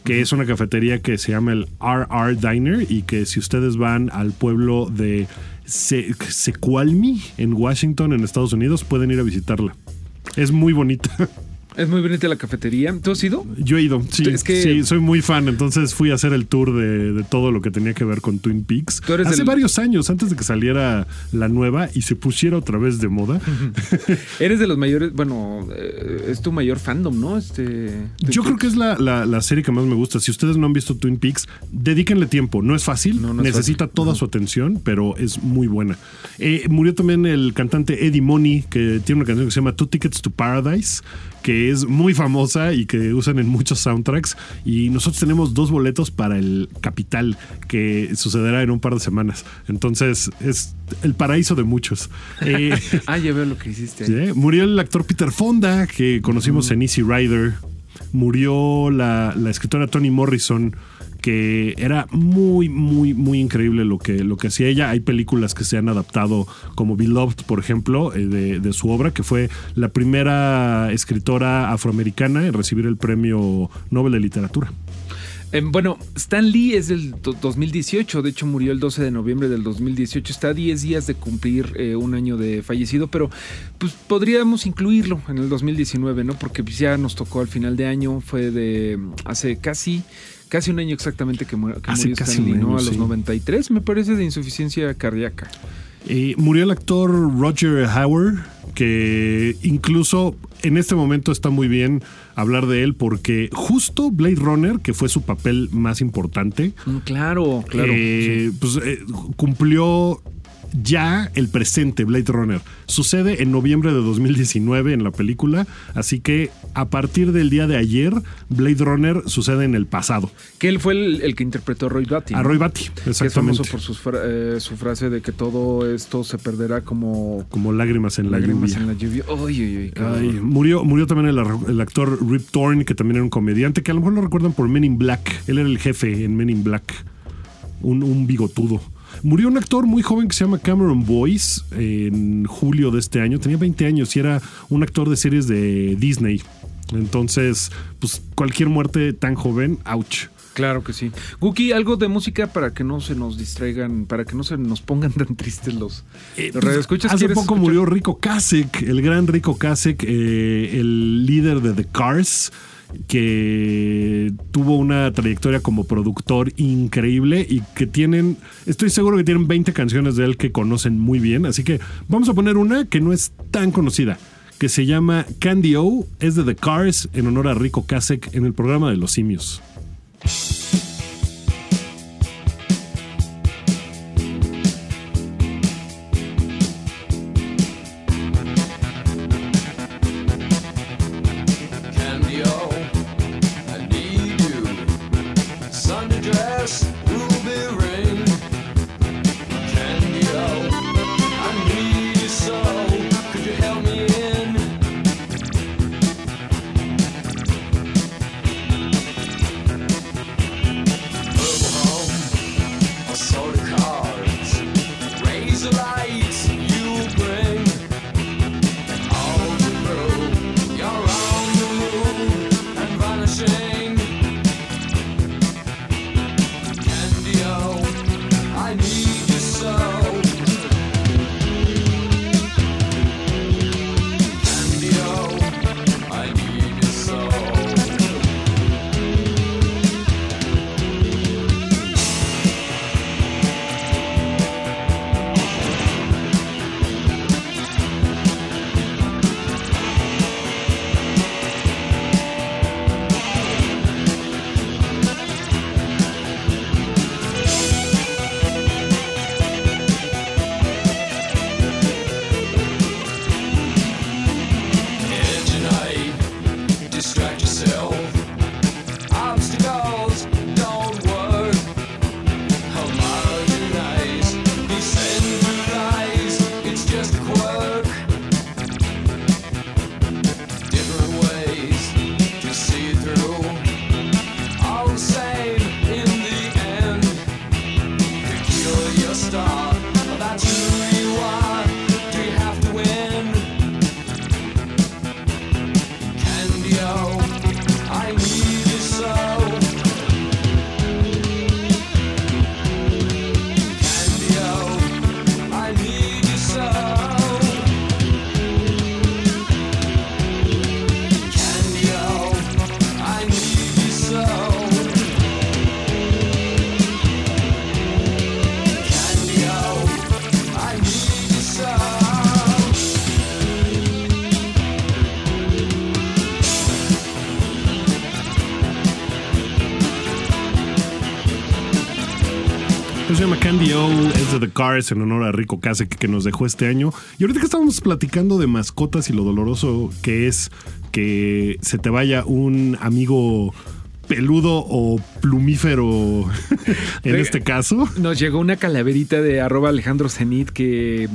que es una cafetería que se llama el RR Diner y que si ustedes van al pueblo de Se- Sequalmi en Washington, en Estados Unidos, pueden ir a visitarla. Es muy bonita. [LAUGHS] Es muy bonita la cafetería. ¿Tú has ido? Yo he ido, sí, Es que- sí, soy muy fan, entonces fui a hacer el tour de, de todo lo que tenía que ver con Twin Peaks. Tú eres Hace del- varios años, antes de que saliera la nueva y se pusiera otra vez de moda. [LAUGHS] Eres de los mayores, bueno, eh, es tu mayor fandom, ¿no? Este, Yo creo que es la, la- la serie que más me gusta. Si ustedes no han visto Twin Peaks, dedíquenle tiempo. No es fácil, No, no es necesita fácil. toda su atención, pero es muy buena. Eh, murió también el cantante Eddie Money, que tiene una canción que se llama Two Tickets to Paradise, que es muy famosa y que usan en muchos soundtracks. Y nosotros tenemos dos boletos para el Capital, que sucederá en un par de semanas. Entonces, es el paraíso de muchos. [LAUGHS] Eh, Ah, ya veo lo que hiciste. Sí, Murió el actor Peter Fonda, que conocimos en Easy Rider. Murió la, la escritora Toni Morrison, que era muy, muy, muy increíble lo que, lo que hacía ella. Hay películas que se han adaptado, como Beloved, por ejemplo, eh, de, su obra, que fue la primera escritora afroamericana en recibir el premio Nobel de Literatura. Em, bueno, Stan Lee es del do- 2018, de hecho murió el 12 de noviembre del 2018, está a 10 días de cumplir eh, un año de fallecido, pero pues podríamos incluirlo en el 2019, ¿no? Porque ya nos tocó al final de año, fue de hace casi... Casi un año exactamente que, mu- que Hace murió casi un año, A los sí. 93, me parece, de insuficiencia cardíaca. Eh, murió el actor Roger Hauer, que incluso en este momento está muy bien hablar de él porque justo Blade Runner, que fue su papel más importante, Mm, claro, claro. eh, pues eh, cumplió ya el presente Blade Runner. Sucede en noviembre de 2019 en la película, así que a partir del día de ayer, Blade Runner sucede en el pasado. Que él fue el, el que interpretó a Roy Batty. A. Roy Batty, Que es exactamente. famoso por sus fra- eh, su frase de que todo esto se perderá como Como lágrimas en la lágrimas lluvia. en la lluvia. Ay, murió, murió también el, actor Rip Torn, que también era un comediante, que a lo mejor lo recuerdan por Men in Black. Él era el jefe en Men in Black. Un, un bigotudo. Murió un actor muy joven que se llama Cameron Boyce en julio de este año. Tenía 20 años y era un actor de series de Disney. Entonces, pues cualquier muerte tan joven, ouch. Claro que sí. Guki, algo de música para que no se nos distraigan, para que no se nos pongan [LAUGHS] tan tristes los, Eh, los pues, radioescuchas. hace ¿Quieres poco escuchar? murió Rico Kasek, el gran Rico Kasek, eh, el líder de The Cars, que tuvo una trayectoria como productor increíble y que tienen, estoy seguro que tienen 20 canciones de él que conocen muy bien, así que vamos a poner una que no es tan conocida, que se llama Candy O, es de The Cars en honor a Rico Kasek en el programa de los simios. Se llama Candy O, es de The Cars en honor a Rico Kasek que nos dejó este año. Y ahorita que estábamos platicando de mascotas y lo doloroso que es que se te vaya un amigo peludo o plumífero [LAUGHS] en este caso. Nos llegó una calaverita de arroba Alejandro Zenit que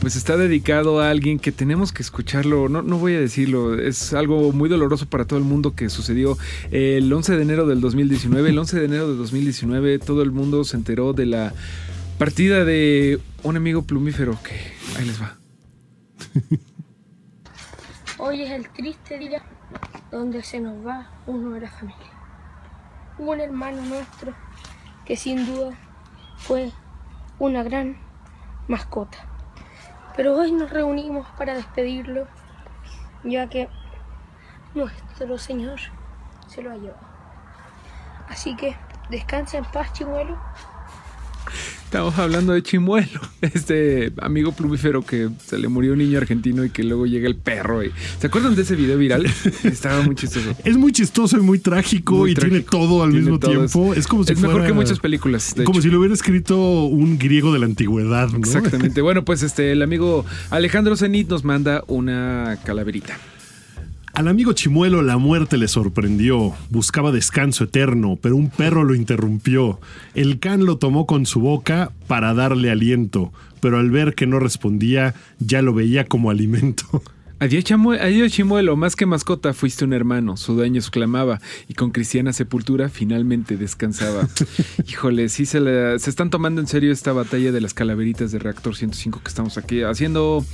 pues está dedicado a alguien que tenemos que escucharlo, no, no voy a decirlo, es algo muy doloroso para todo el mundo que sucedió el 11 de enero del 2019. El 11 de enero de 2019 todo el mundo se enteró de la partida de un amigo plumífero que ahí les va. Hoy es el triste día donde se nos va uno de la familia. un hermano nuestro que sin duda fue una gran mascota. Pero hoy nos reunimos para despedirlo, ya que nuestro Señor se lo ha llevado. Así que descansa en paz, chimuelo. Estamos hablando de Chimuelo, [LAUGHS] este amigo plumífero que se le murió un niño argentino y que luego llega el perro. y- ¿Se acuerdan de ese video viral? [LAUGHS] Estaba muy chistoso. Es muy chistoso y muy trágico Muy y tiene todo al Tiene mismo todo. tiempo. Es, como si es mejor que muchas películas. Como hecho. si lo hubiera escrito un griego de la antigüedad, ¿no? Exactamente. [LAUGHS] Bueno, pues este, el amigo Alejandro Zenit nos manda una calaverita. Al amigo Chimuelo la muerte le sorprendió. Buscaba descanso eterno, pero un perro lo interrumpió. El can lo tomó con su boca para darle aliento, pero al ver que no respondía, ya lo veía como alimento. [LAUGHS] Adiós, adiós, Chimuelo, más que mascota, fuiste un hermano, su dueño exclamaba, y con cristiana sepultura finalmente descansaba. [LAUGHS] Híjole, sí se, la- se están tomando en serio esta batalla de las calaveritas de Reactor 105 que estamos aquí haciendo.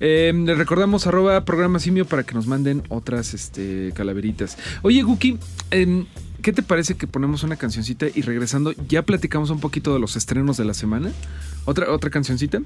Eh, les recordamos arroba programa simio para que nos manden otras este, calaveritas. Oye, Guki, em, ¿qué te parece que ponemos una cancioncita y regresando ya platicamos un poquito de los estrenos de la semana? ¿Otra, otra cancioncita?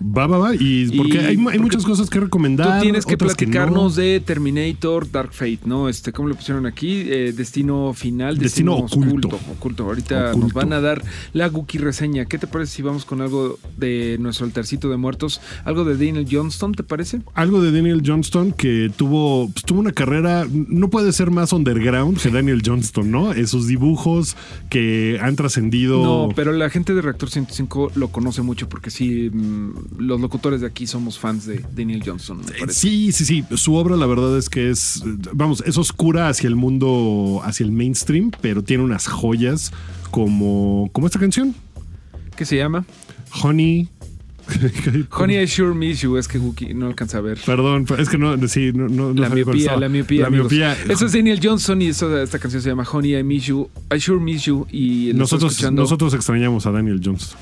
Va, va, va. Y porque Y hay, hay porque muchas cosas que recomendar. Tú tienes que platicarnos no. de Terminator Dark Fate, ¿no? Este, ¿cómo le pusieron aquí? Eh, destino final, Destino oculto. oculto. Ahorita Oculto. nos van a dar la Guki reseña. ¿Qué te parece si vamos con algo de nuestro altarcito de muertos? Algo de Daniel Johnston, ¿te parece? Algo de Daniel Johnston que tuvo, pues, tuvo una carrera, no puede ser más underground que Daniel Johnston, ¿no? Esos dibujos que han trascendido. No, pero la gente de Reactor 105 lo conoce mucho porque sí, mm, los locutores de aquí somos fans de Daniel Johnston, me parece. Sí, sí, sí. Su obra, la verdad es que es, vamos, es oscura hacia el mundo, hacia el mainstream, pero tiene unas joyas como, como esta canción, ¿Qué se llama? Honey. [LAUGHS] Honey, I Sure Miss You. Es que no alcanza a ver. Perdón, es que no, sí, no, no, no La cuál miopía, la miopía. La miopía. Eso es Daniel Johnson y eso, esta canción se llama Honey, I Miss You. I Sure Miss You. Y Nosotros, nosotros extrañamos a Daniel Johnston.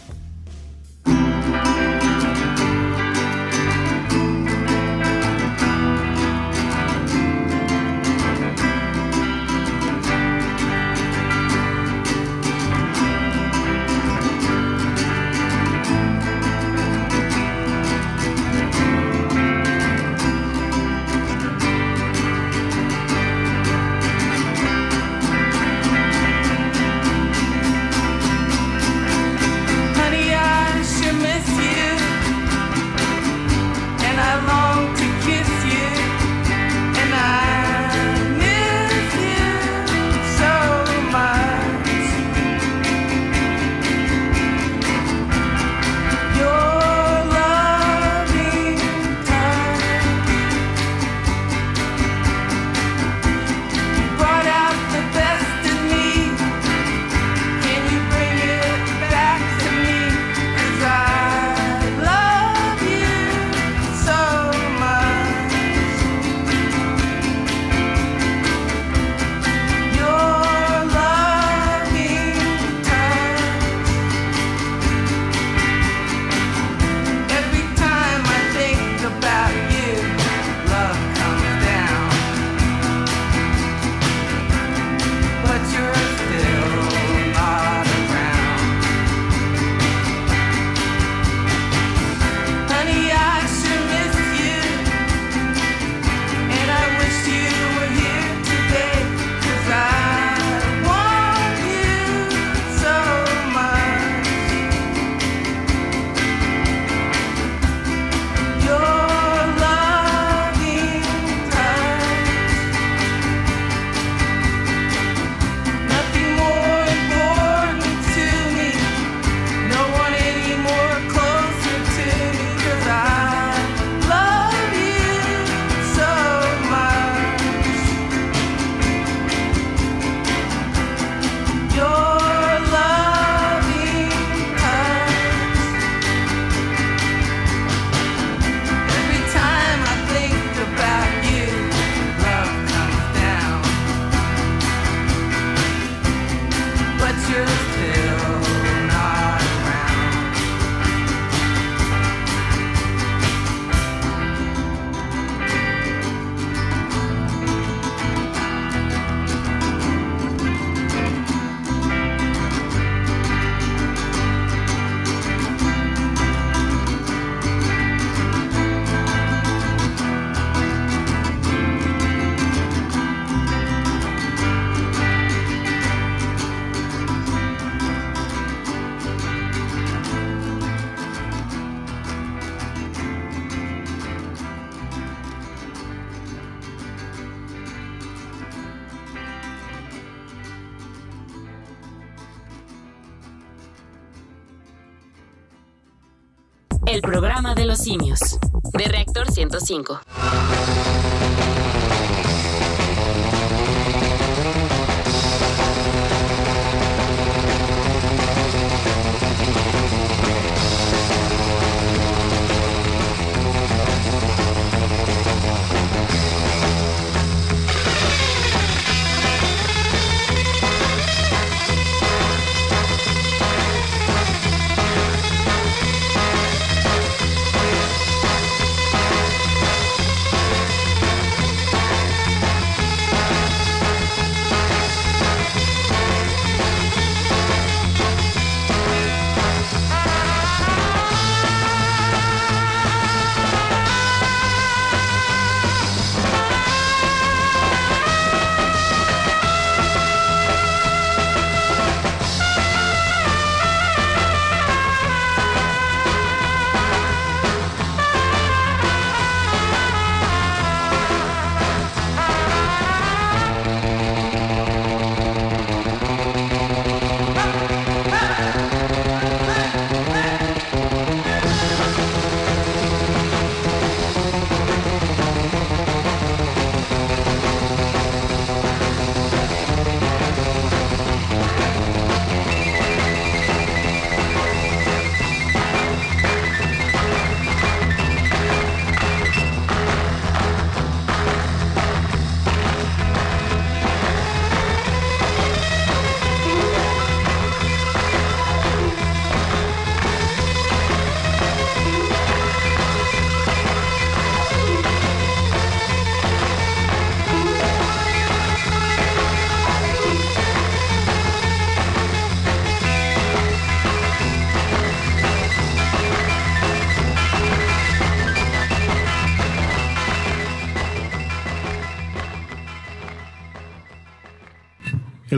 5.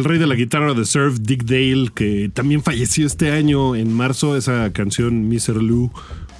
El rey de la guitarra de surf, Dick Dale, que también falleció este año en marzo, esa canción Mr. Lou.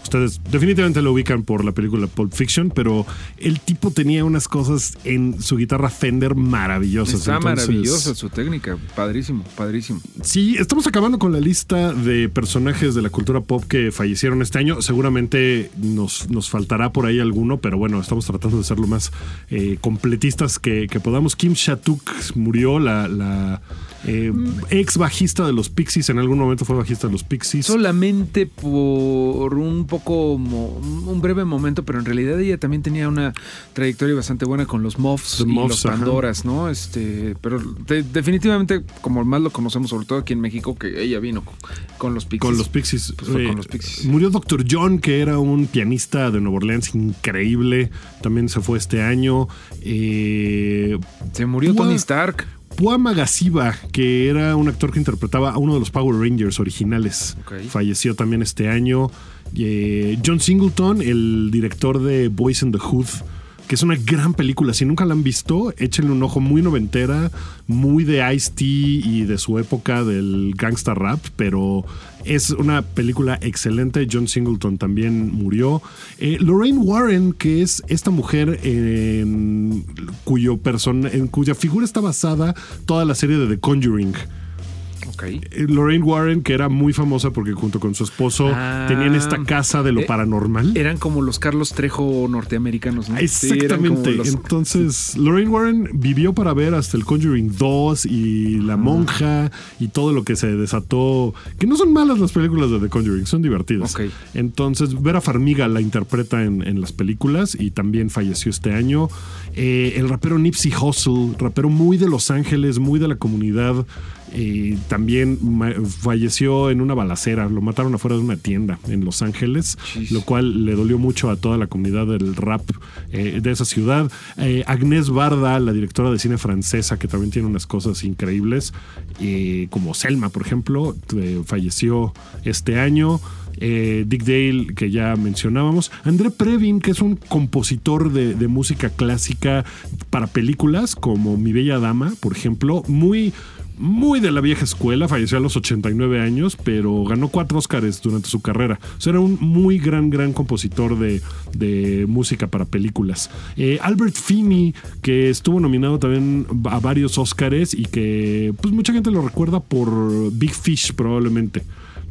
Ustedes definitivamente lo ubican por la película Pulp Fiction, pero el tipo tenía unas cosas en su guitarra Fender maravillosas. Está Entonces, maravillosa su técnica. Padrísimo, padrísimo. Sí, estamos acabando con la lista de personajes de la cultura pop que fallecieron este año. Seguramente nos, nos faltará por ahí alguno, pero bueno, estamos tratando de ser lo más eh, completistas que, que podamos. Kim Shatuk murió, la, la, eh, ex bajista de los Pixies, en algún momento fue bajista de los Pixies. Solamente por un poco, un breve momento, pero en realidad ella también tenía una trayectoria bastante buena con los Muffs The y Muffs, los ajá. Pandoras, ¿no? Este, pero de- definitivamente, como más lo conocemos, sobre todo aquí en México, que ella vino con, con los Pixies. Con los Pixies. Pues fue Eh, con los Pixies. Murió Dr. John, que era un pianista de Nueva Orleans increíble. También se fue este año. Eh, Se murió Tony Stark. Pua Magasiva, que era un actor que interpretaba a uno de los Power Rangers originales. Falleció también este año. Eh, John Singleton, el director de Boys in the Hood, que es una gran película. Si nunca la han visto, échenle un ojo muy noventera, muy de Ice-T y de su época del gangsta rap, pero es una película excelente. John Singleton también murió. Eh, Lorraine Warren, que es esta mujer en cuyo persona, en cuya figura está basada toda la serie de The Conjuring. Ok. Eh, Lorraine Warren, que era muy famosa porque junto con su esposo Ah. tenían esta casa de lo Eh, paranormal. Eran como los Carlos Trejo norteamericanos, ¿no? Exactamente. los- Entonces, Lorraine Warren vivió para ver hasta el Conjuring 2 y La Monja y todo lo que se desató. Que no son malas las películas de The Conjuring, son divertidas. Ok. Entonces, Vera Farmiga la interpreta en, en las películas y también falleció este año. Eh, el rapero Nipsey Hussle, rapero muy de Los Ángeles, muy de la comunidad. Eh, también falleció en una balacera, lo mataron afuera de una tienda en Los Ángeles, Jeez. lo cual le dolió mucho a toda la comunidad del rap eh, de esa ciudad. Eh, Agnès Barda, la directora de cine francesa, que también tiene unas cosas increíbles, como Selma, por ejemplo, eh, falleció este año. Eh, Dick Dale, que ya mencionábamos. André Previn, que es un compositor de, de música clásica para películas, como Mi Bella Dama, por ejemplo, muy muy de la vieja escuela, falleció a los 89 años, pero ganó cuatro Óscares durante su carrera. O sea, era un muy gran, gran compositor de, de música para películas. Eh, Albert Finney, que estuvo nominado también a varios Óscares y que pues mucha gente lo recuerda por Big Fish probablemente.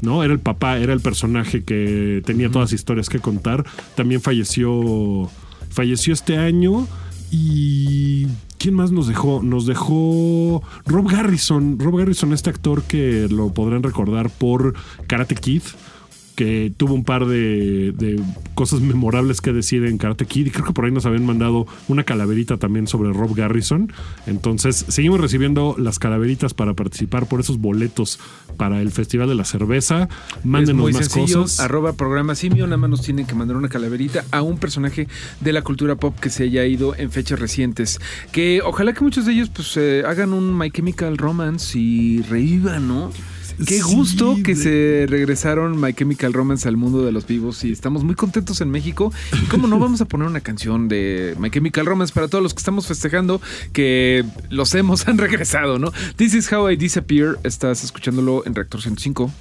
¿no? Era el papá, era el personaje que tenía todas las historias que contar. También falleció, falleció este año y... ¿Quién más nos dejó? Nos dejó Rob Garrison. Rob Garrison, este actor que lo podrán recordar por Karate Kid que tuvo un par de, de cosas memorables que decir en Karate Kid y creo que por ahí nos habían mandado una calaverita también sobre Rob Garrison. Entonces seguimos recibiendo las calaveritas para participar por esos boletos para el Festival de la Cerveza. Es Mándenos muy más sencillo, cosas. arroba programa simio, nada más nos tienen que mandar una calaverita a un personaje de la cultura pop que se haya ido en fechas recientes. Que ojalá que muchos de ellos pues eh, hagan un My Chemical Romance y revivan, ¿no? Qué Sí, gusto que de- se regresaron My Chemical Romance al mundo de los vivos y estamos muy contentos en México. Y cómo no vamos a poner una canción de My Chemical Romance para todos los que estamos festejando que los hemos [LAUGHS] han regresado, ¿no? This is how I disappear. Estás escuchándolo en Reactor 105.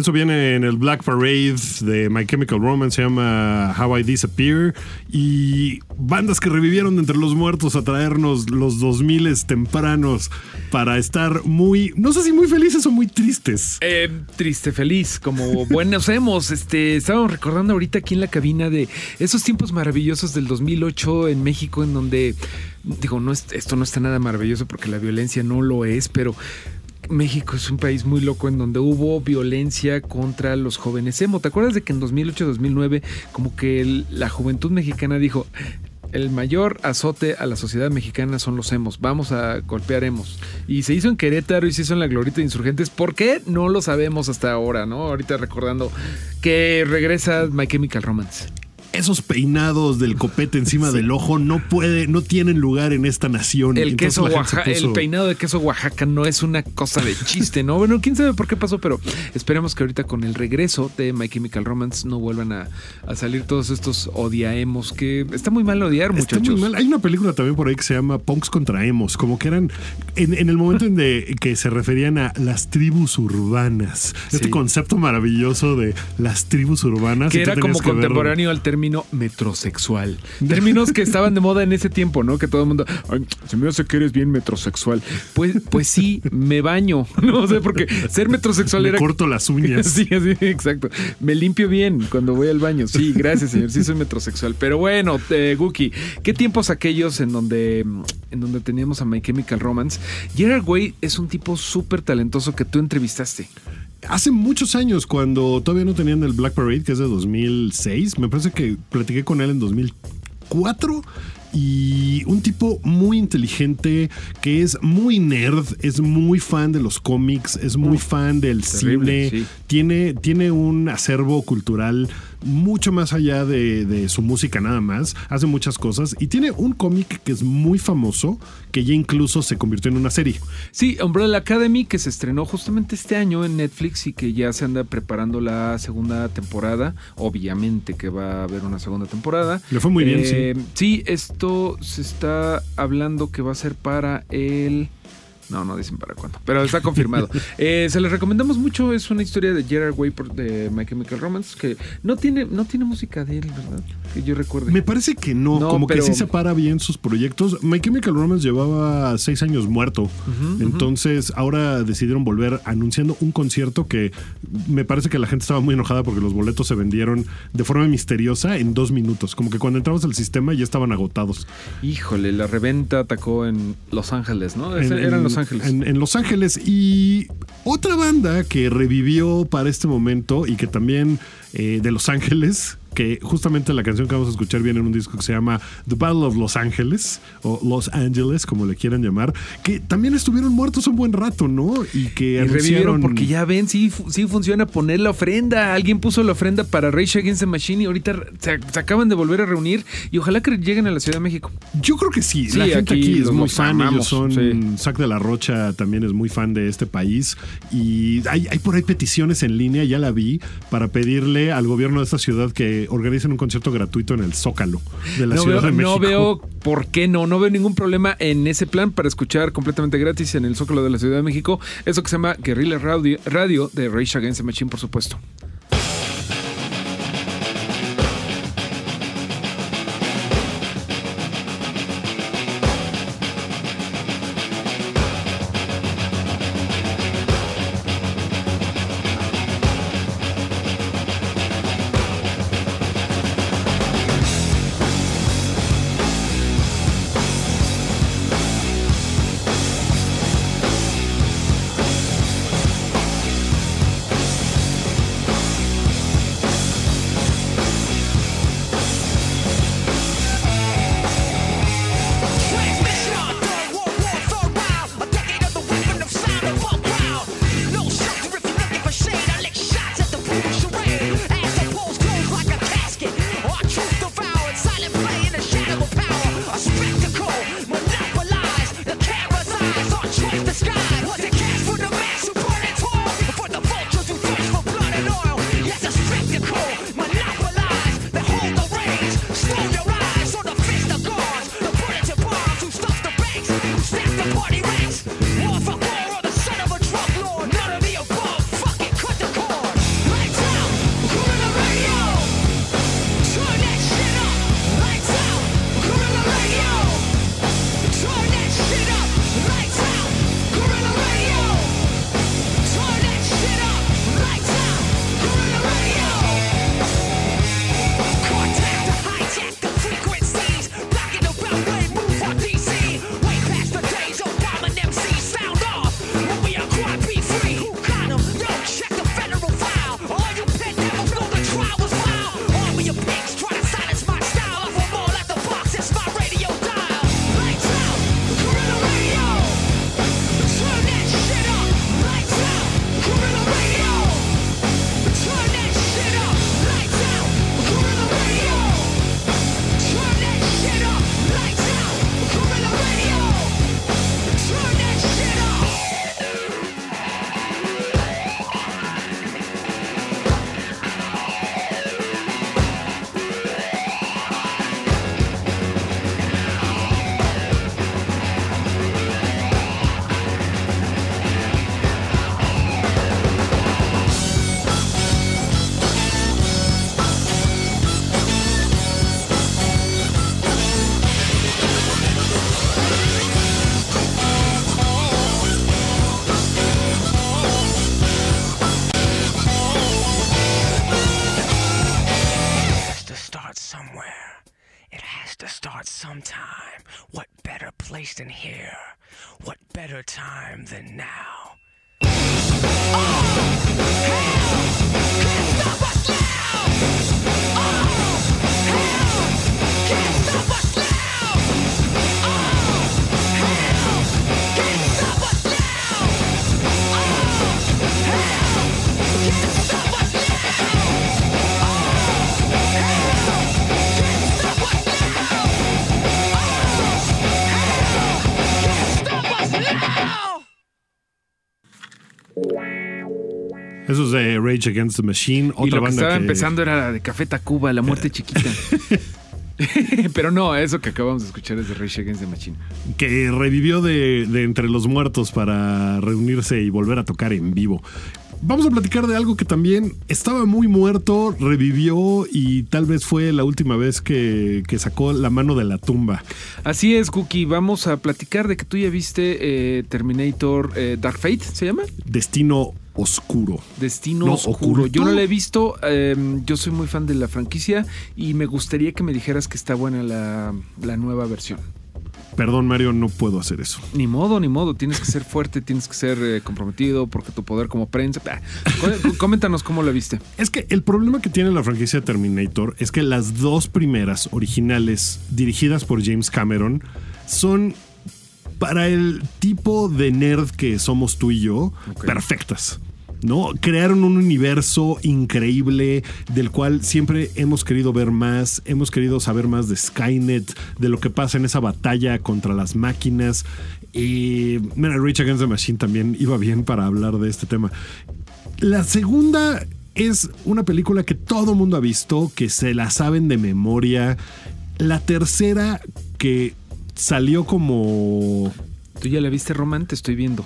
Eso viene en el Black Parade de My Chemical Romance, se llama How I Disappear. Y bandas que revivieron de entre los muertos a traernos los 2000 tempranos para estar muy, no sé si muy felices o muy tristes. Eh, triste, feliz, como buenos [LAUGHS] hemos. Este, estábamos recordando ahorita aquí en la cabina de esos tiempos maravillosos del 2008 en México, en donde, digo, no es, esto no está nada maravilloso porque la violencia no lo es, pero México es un país muy loco en donde hubo violencia contra los jóvenes emo. ¿Te acuerdas de que en 2008-2009 como que la juventud mexicana dijo... El mayor azote a la sociedad mexicana son los emos. Vamos a golpear emos. Y se hizo en Querétaro y se hizo en la Glorita de Insurgentes. ¿Por qué? No lo sabemos hasta ahora, ¿no? Ahorita recordando que regresa My Chemical Romance. Esos peinados del copete encima del ojo no puede, no tienen lugar en esta nación. El Entonces queso Oaxaca, el peinado de queso Oaxaca no es una cosa de chiste, ¿no? Bueno, quién sabe por qué pasó, pero esperemos que ahorita con el regreso de My Chemical Romance no vuelvan a, a salir todos estos odiaemos, que está muy mal odiar, Está muchachos. muy mal. Hay una película también por ahí que se llama Punks contra Emos, como que eran en, en el momento en de que se referían a las tribus urbanas. Este concepto maravilloso de las tribus urbanas. Que era como ver- contemporáneo al término metrosexual. [LAUGHS] Términos que estaban de moda en ese tiempo, ¿no? Que todo el mundo, "Ay, se me hace que eres bien metrosexual. Pues, pues sí, me baño. [LAUGHS] No sé, porque ser metrosexual Me era. corto las uñas. [LAUGHS] Sí, sí, exacto. Me limpio bien cuando voy al baño. Sí, gracias, señor. Sí, soy metrosexual. Pero bueno, eh, Guki, ¿qué tiempos aquellos en donde, en donde teníamos a My Chemical Romance? Gerard Way es un tipo súper talentoso que tú entrevistaste. Hace muchos años, cuando todavía no tenían el Black Parade, que es de 2006, me parece que platiqué con él en 2004. Y un tipo muy inteligente que es muy nerd, es muy fan de los cómics, es muy fan del terrible, cine, sí. tiene, tiene un acervo cultural mucho más allá de, de su música nada más, hace muchas cosas y tiene un cómic que es muy famoso, que ya incluso se convirtió en una serie. Sí, Umbrella Academy, que se estrenó justamente este año en Netflix y que ya se anda preparando la segunda temporada. Obviamente que va a haber una segunda temporada. Le fue muy bien, Eh, Sí, esto se está hablando que va a ser para el... No, no dicen para cuándo, pero está confirmado. [LAUGHS] Eh, se les recomendamos mucho, es una historia de Gerard Way de My Chemical Romance, que no tiene, no tiene música de él, ¿verdad? Que yo recuerde. Me parece que no, No, como pero- que sí separa bien sus proyectos. My Chemical Romance llevaba seis años muerto, entonces ahora decidieron volver anunciando un concierto que me parece que la gente estaba muy enojada porque los boletos se vendieron de forma misteriosa en dos minutos, como que cuando entramos al sistema ya estaban agotados. Híjole, la reventa atacó en Los Ángeles, ¿no? En- Eran en- Los Ángeles. En, en Los Ángeles. Y otra banda que revivió para este momento y que también eh, de Los Ángeles, que justamente la canción que vamos a escuchar viene en un disco que se llama The Battle of Los Ángeles, o Los Ángeles, como le quieran llamar, que también estuvieron muertos un buen rato, ¿no? Y que Y anunciaron... revivieron porque ya ven, sí, sí funciona poner la ofrenda. Alguien puso la ofrenda para Rage Against the Machine y ahorita se, se acaban de volver a reunir y ojalá que lleguen a la Ciudad de México. Yo creo que sí. Sí, la gente aquí aquí, es muy fan. amamos, Ellos son. sí. Zac de la Rocha también es muy fan de este país. Y hay, hay por ahí peticiones en línea, ya la vi, para pedirle al gobierno de esta ciudad que organicen un concierto gratuito en el Zócalo de la No Ciudad veo, de México. no veo por qué no, no veo ningún problema en ese plan para escuchar completamente gratis en el Zócalo de la Ciudad de México. Eso que se llama Guerrilla Radio, Radio de Rage Against the Machine, por supuesto. Eso es de Rage Against the Machine, y otra lo que banda estaba que empezando era la de Café Tacuba, La Muerte Chiquita. [LAUGHS] Pero no, eso que acabamos de escuchar es de Rage Against the Machine. que revivió de, de entre los muertos para reunirse y volver a tocar en vivo. Vamos a platicar de algo que también estaba muy muerto, revivió y tal vez fue la última vez que, que sacó la mano de la tumba. Así es, Cookie. Vamos a platicar de que tú ya viste eh, Terminator eh, Dark Fate, ¿se llama? Destino oscuro. Destino No, Oscuro. oculto. Yo no la he visto. eh, yo soy muy fan de la franquicia y me gustaría que me dijeras que está buena la, la nueva versión. Perdón, Mario, no puedo hacer eso. Ni modo, ni modo. Tienes que ser fuerte, tienes que ser eh, comprometido porque tu poder como prensa. Com- Coméntanos cómo la viste. Es que el problema que tiene la franquicia Terminator es que las dos primeras originales dirigidas por James Cameron son para el tipo de nerd que somos tú y yo, perfectas. ¿No? Crearon un universo increíble del cual siempre hemos querido ver más, hemos querido saber más de Skynet, de lo que pasa en esa batalla contra las máquinas. Y mira, Rage Against the Machine también iba bien para hablar de este tema. La segunda es una película que todo mundo ha visto, que se la saben de memoria. La tercera que salió como... ¿Tú ya la viste, Roman? Te estoy viendo.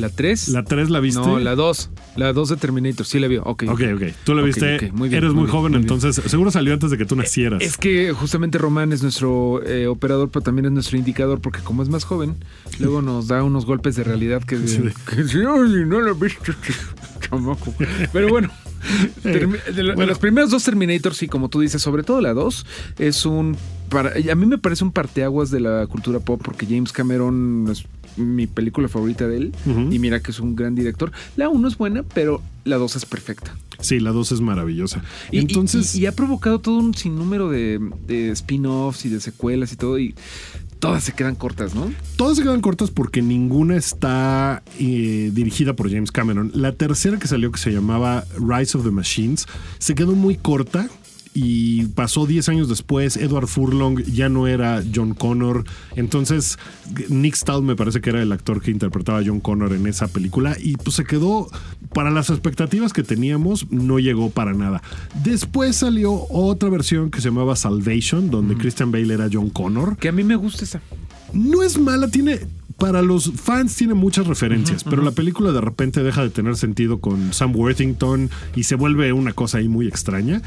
¿La 3? ¿La 3 la viste? No, la 2. La 2 de Terminator. Sí la vio. Ok. Ok, ok. Tú la viste. ok, muy bien, Eres muy, muy bien, joven, bien. entonces seguro salió antes de que tú nacieras. Es que justamente Román es nuestro eh, operador, pero también es nuestro indicador, porque como es más joven, luego nos da unos golpes de realidad que, Sí, que no lo viste, [LAUGHS] chamaco. Pero bueno, termi- de, lo- de Bueno. los primeros dos Terminators, sí, como tú dices, sobre todo la 2, es un. Para, a mí me parece un parteaguas de la cultura pop, porque James Cameron es mi película favorita de él, y mira que es un gran director. La 1 es buena, pero la 2 es perfecta. Sí, la 2 es maravillosa. Y, y- entonces, y, y ha provocado todo un sinnúmero de, de spin-offs y de secuelas y todo, y todas se quedan cortas, ¿no? todas se quedan cortas porque ninguna está eh, dirigida por James Cameron. La tercera que salió, que se llamaba Rise of the Machines, se quedó muy corta. Y pasó 10 años después, Edward Furlong ya no era John Connor. Entonces, Nick Stahl me parece que era el actor que interpretaba a John Connor en esa película. Y pues se quedó, para las expectativas que teníamos, no llegó para nada. Después salió otra versión que se llamaba Salvation, donde Christian Bale era John Connor Que a mí me gusta esa. no es mala, tiene. Para los fans tiene muchas referencias, pero la película de repente deja de tener sentido con Sam Worthington y se vuelve una cosa ahí muy extraña.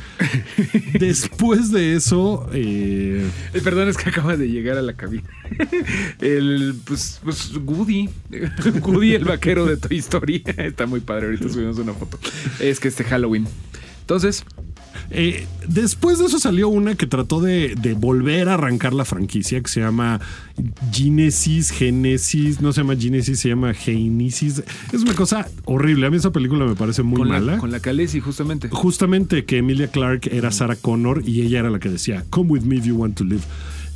[LAUGHS] Después de eso, eh, Eh, perdón, es que acaba de llegar a la cabina. [LAUGHS] El, pues, pues Woody. [LAUGHS] Woody, el vaquero de Toy Story. Está muy padre. Ahorita subimos una foto. Es que este Halloween. Entonces, eh, después de eso salió una que trató de, de volver a arrancar la franquicia que se llama Genesis, Genesis, no se llama Genesis, se llama Genesis. Es una cosa horrible. A mí esa película me parece muy con, mala. la, con la Khaleesi, justamente. justamente que Emilia Clarke era Sarah Connor y ella era la que decía, Come with me if you want to live.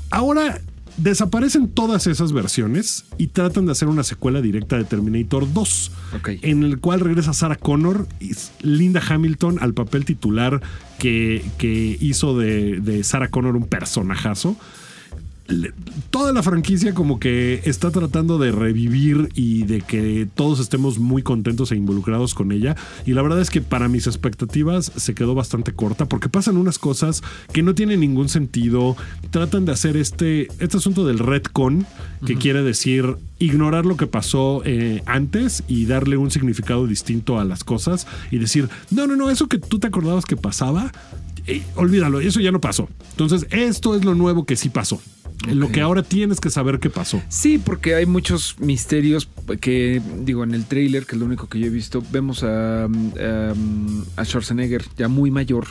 Ahora desaparecen todas esas versiones y tratan de hacer una secuela directa de Terminator 2, Ok. en el cual regresa Sarah Connor y Linda Hamilton al papel titular que, que hizo de, de Sarah Connor un personajazo toda la franquicia como que está tratando de revivir y de que todos estemos muy contentos e involucrados con ella. Y la verdad es que para mis expectativas se quedó bastante corta porque pasan unas cosas que no tienen ningún sentido. Tratan de hacer este, este asunto del retcon, que quiere decir ignorar lo que pasó eh, antes y darle un significado distinto a las cosas y decir, no, no, no, eso que tú te acordabas que pasaba, eh, olvídalo, eso ya no pasó. Entonces, esto es lo nuevo que sí pasó. Lo Ok. que ahora tienes que saber qué pasó. Sí, porque hay muchos misterios que digo, en el trailer, que es lo único que yo he visto, vemos a, a Schwarzenegger ya muy mayor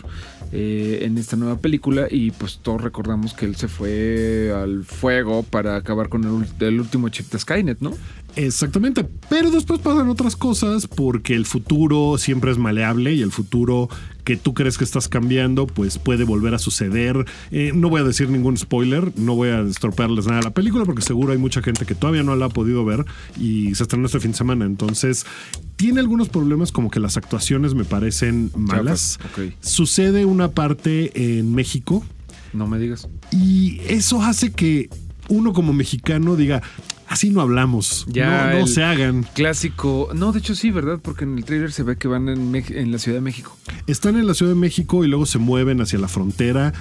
eh, en esta nueva película y pues todos recordamos que él se fue al fuego para acabar con el, el último chip de Skynet, ¿no? Exactamente, pero después pasan otras cosas porque el futuro siempre es maleable y el futuro que tú crees que estás cambiando pues puede volver a suceder. Eh, no voy a decir ningún spoiler, no voy a estropearles nada a la película porque seguro hay mucha gente que todavía no la ha podido ver y se estrenó este fin de semana, entonces tiene algunos problemas como que las actuaciones me parecen malas. Ok. Sucede una parte en México No me digas. y eso hace que uno como mexicano diga, así no hablamos, Ya no, se hagan. Clásico. No, de hecho sí, ¿verdad? Porque en el trailer se ve que van en, la Ciudad de México. Están en la Ciudad de México y luego se mueven hacia la frontera.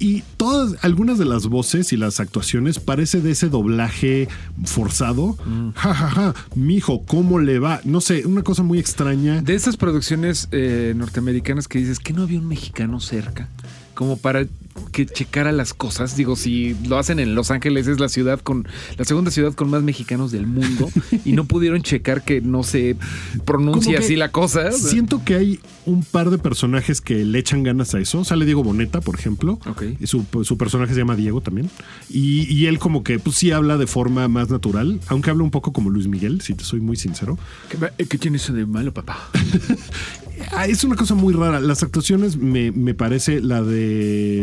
Y todas, algunas de las voces y las actuaciones parece de ese doblaje forzado. Ja, ja, ja. Mijo, ¿cómo le va? No sé, una cosa muy extraña. De esas producciones eh, norteamericanas que dices que no había un mexicano cerca, como para que checara las cosas. Digo, si lo hacen en Los Ángeles, es la ciudad con la segunda ciudad con más mexicanos del mundo [LAUGHS] y no pudieron checar que no se pronuncia así la cosa. Siento que hay un par de personajes que le echan ganas a eso. Sale Diego Boneta, por ejemplo. Ok. Y Su, su personaje se llama Diego también. Y, y él como que pues sí habla de forma más natural, aunque habla un poco como Luis Miguel, si te soy muy sincero. ¿Qué, qué tiene eso de malo, papá? [LAUGHS] Ah, Es una cosa muy rara. Las actuaciones me, me parece la de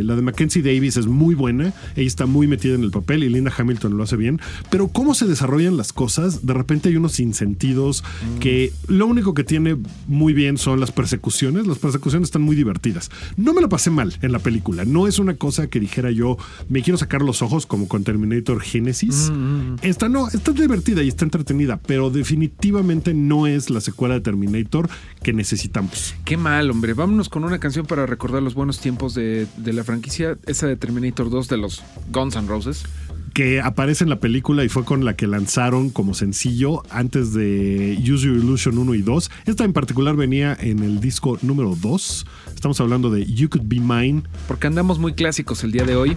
la de Mackenzie Davis es muy buena. Ella está muy metida en el papel y Linda Hamilton lo hace bien. Pero cómo se desarrollan las cosas, de repente hay unos sinsentidos que lo único que tiene muy bien son las persecuciones. Las persecuciones están muy divertidas. No me lo pasé mal en la película. No es una cosa que dijera yo me quiero sacar los ojos como con Terminator Genesis. Esta no, está divertida y está entretenida, pero definitivamente no es la secuela de Terminator que necesitamos. Qué mal, hombre. Vámonos con una canción para recordar los buenos tiempos de, de la franquicia, esa de Terminator 2 de los Guns N' Roses. Que aparece en la película y fue con la que lanzaron como sencillo antes de Use Your Illusion 1 y 2. Esta en particular venía en el disco número 2. Estamos hablando de You Could Be Mine. Porque andamos muy clásicos el día de hoy.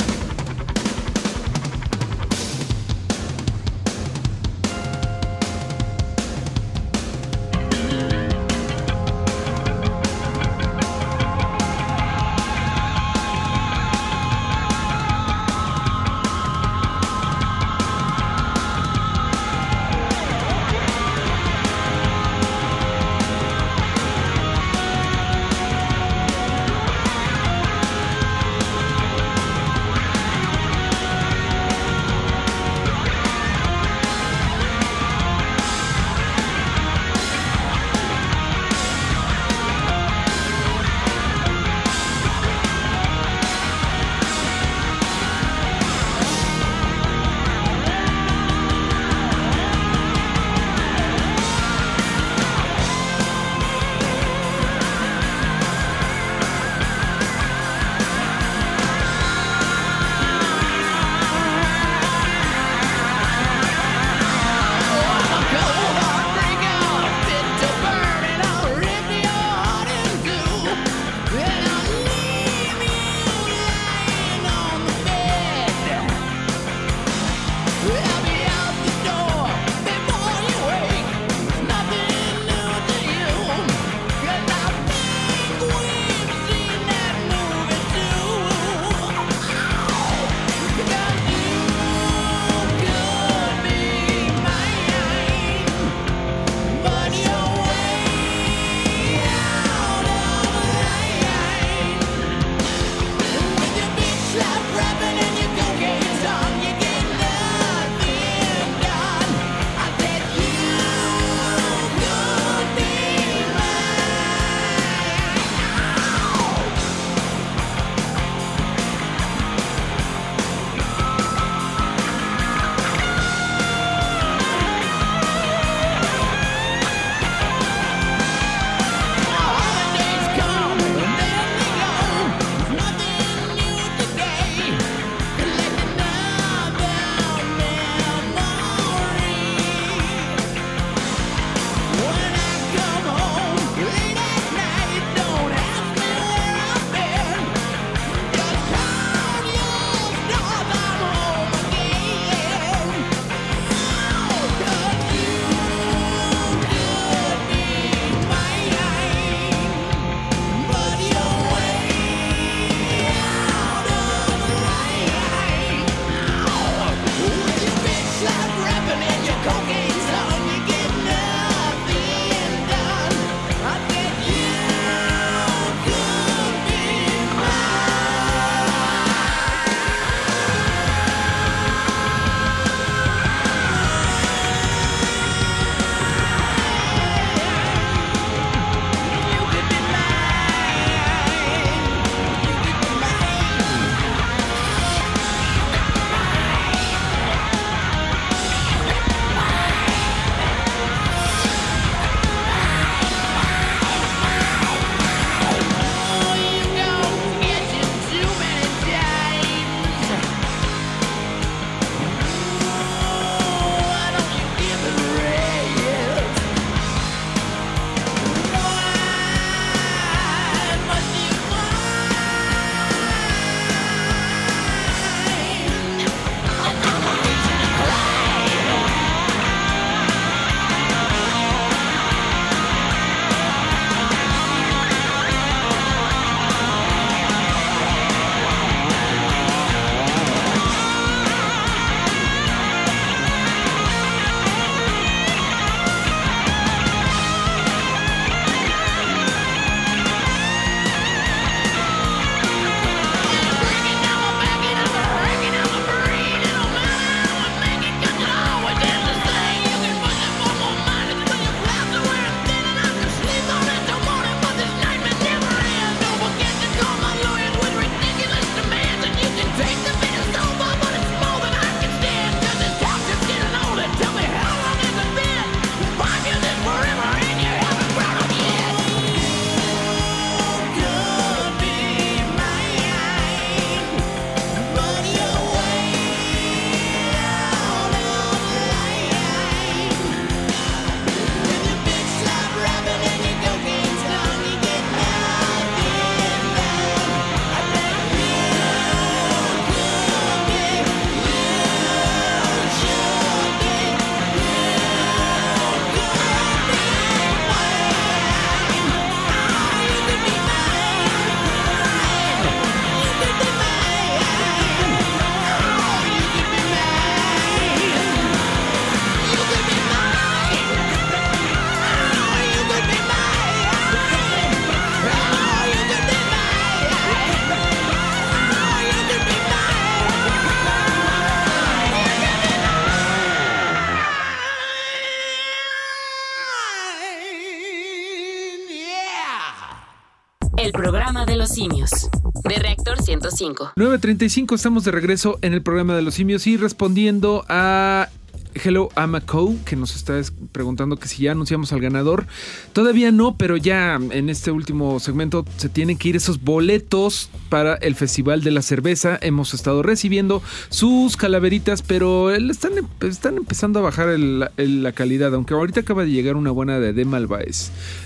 105. 9.35, estamos de regreso en el programa de los simios y respondiendo a Hello Amaco, que nos está es- preguntando que si ya anunciamos al ganador. Todavía no, pero ya en este último segmento se tienen que ir esos boletos para el Festival de la Cerveza. Hemos estado recibiendo sus calaveritas, pero están, están empezando a bajar la calidad, aunque ahorita acaba de llegar una buena de Dem.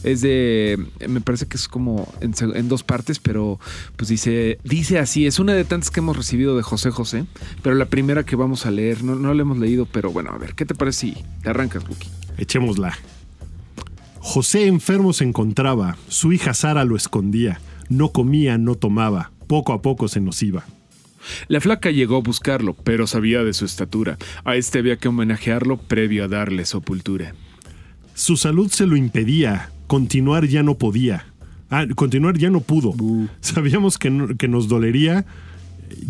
Es de, me parece que es como en dos partes, pero pues dice, dice así, es una de tantas que hemos recibido de José José, pero la primera que vamos a leer, no, no la hemos leído, pero bueno, a ver, ¿qué te parece si te arrancas, Buki? Echémosla. José enfermo se encontraba, su hija Sara lo escondía, no comía, no tomaba, poco a poco se nos iba. La flaca llegó a buscarlo, pero sabía de su estatura. A este había que homenajearlo previo a darle sepultura. Su salud se lo impedía, continuar ya no podía. Ah, continuar ya no pudo. Sabíamos que, no- que nos dolería,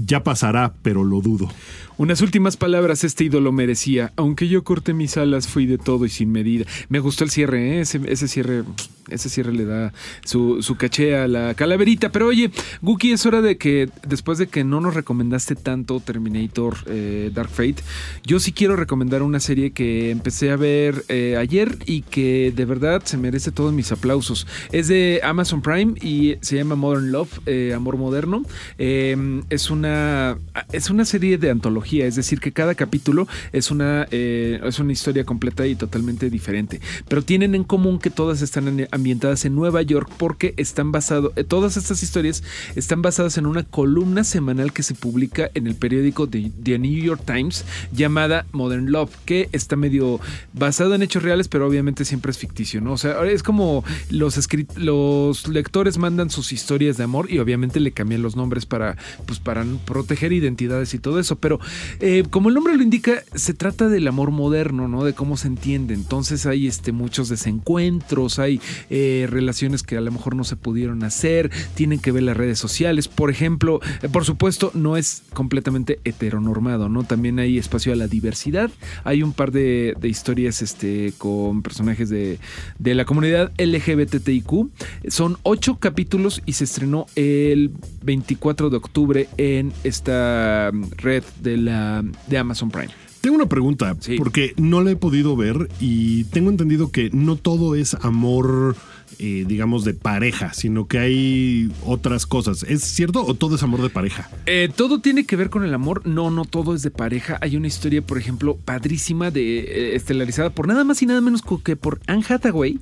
ya pasará, pero lo dudo. Unas últimas palabras este ídolo merecía. Aunque yo corté mis alas, fui de todo y sin medida. Me gustó el cierre, ¿eh? ese, ese cierre. Ese cierre le da su, su caché a la calaverita. Pero oye, Guki, es hora de que después de que no nos recomendaste tanto Terminator eh, Dark Fate, yo sí quiero recomendar una serie que empecé a ver eh, ayer y que de verdad se merece todos mis aplausos. Es de Amazon Prime y se llama Modern Love, eh, Amor Moderno. Es, una, es una serie de antología, es decir, que cada capítulo es una, eh, es una historia completa y totalmente diferente. Pero tienen en común que todas están en- ambientadas en Nueva York porque están basadas, todas estas historias están basadas en una columna semanal que se publica en el periódico de The New York Times llamada Modern Love, que está medio basado en hechos reales, pero obviamente siempre es ficticio, ¿no? O sea, es como los, los lectores mandan sus historias de amor y obviamente le cambian los nombres para, pues, para proteger identidades y todo eso, pero eh, como el nombre lo indica, se trata del amor moderno, ¿no? De cómo se entiende. Entonces hay este, muchos desencuentros, hay eh, relaciones que a lo mejor no se pudieron hacer, tienen que ver las redes sociales. Por ejemplo, eh, por supuesto, no es completamente heteronormado, ¿no? También hay espacio a la diversidad. Hay un par de, de historias este, con personajes de, de la comunidad LGBTIQ. Son ocho capítulos y se estrenó el 24 de octubre en esta mm, red de, la, de Amazon Prime. Tengo una pregunta, Sí. porque no la he podido ver y tengo entendido que no todo es amor, eh, digamos, de pareja, sino que hay otras cosas. ¿Es cierto o todo es amor de pareja? Eh, todo tiene que ver con el amor. No, no todo es de pareja. Hay una historia, por ejemplo, padrísima de eh, estelarizada por nada más y nada menos que por Anne Hathaway.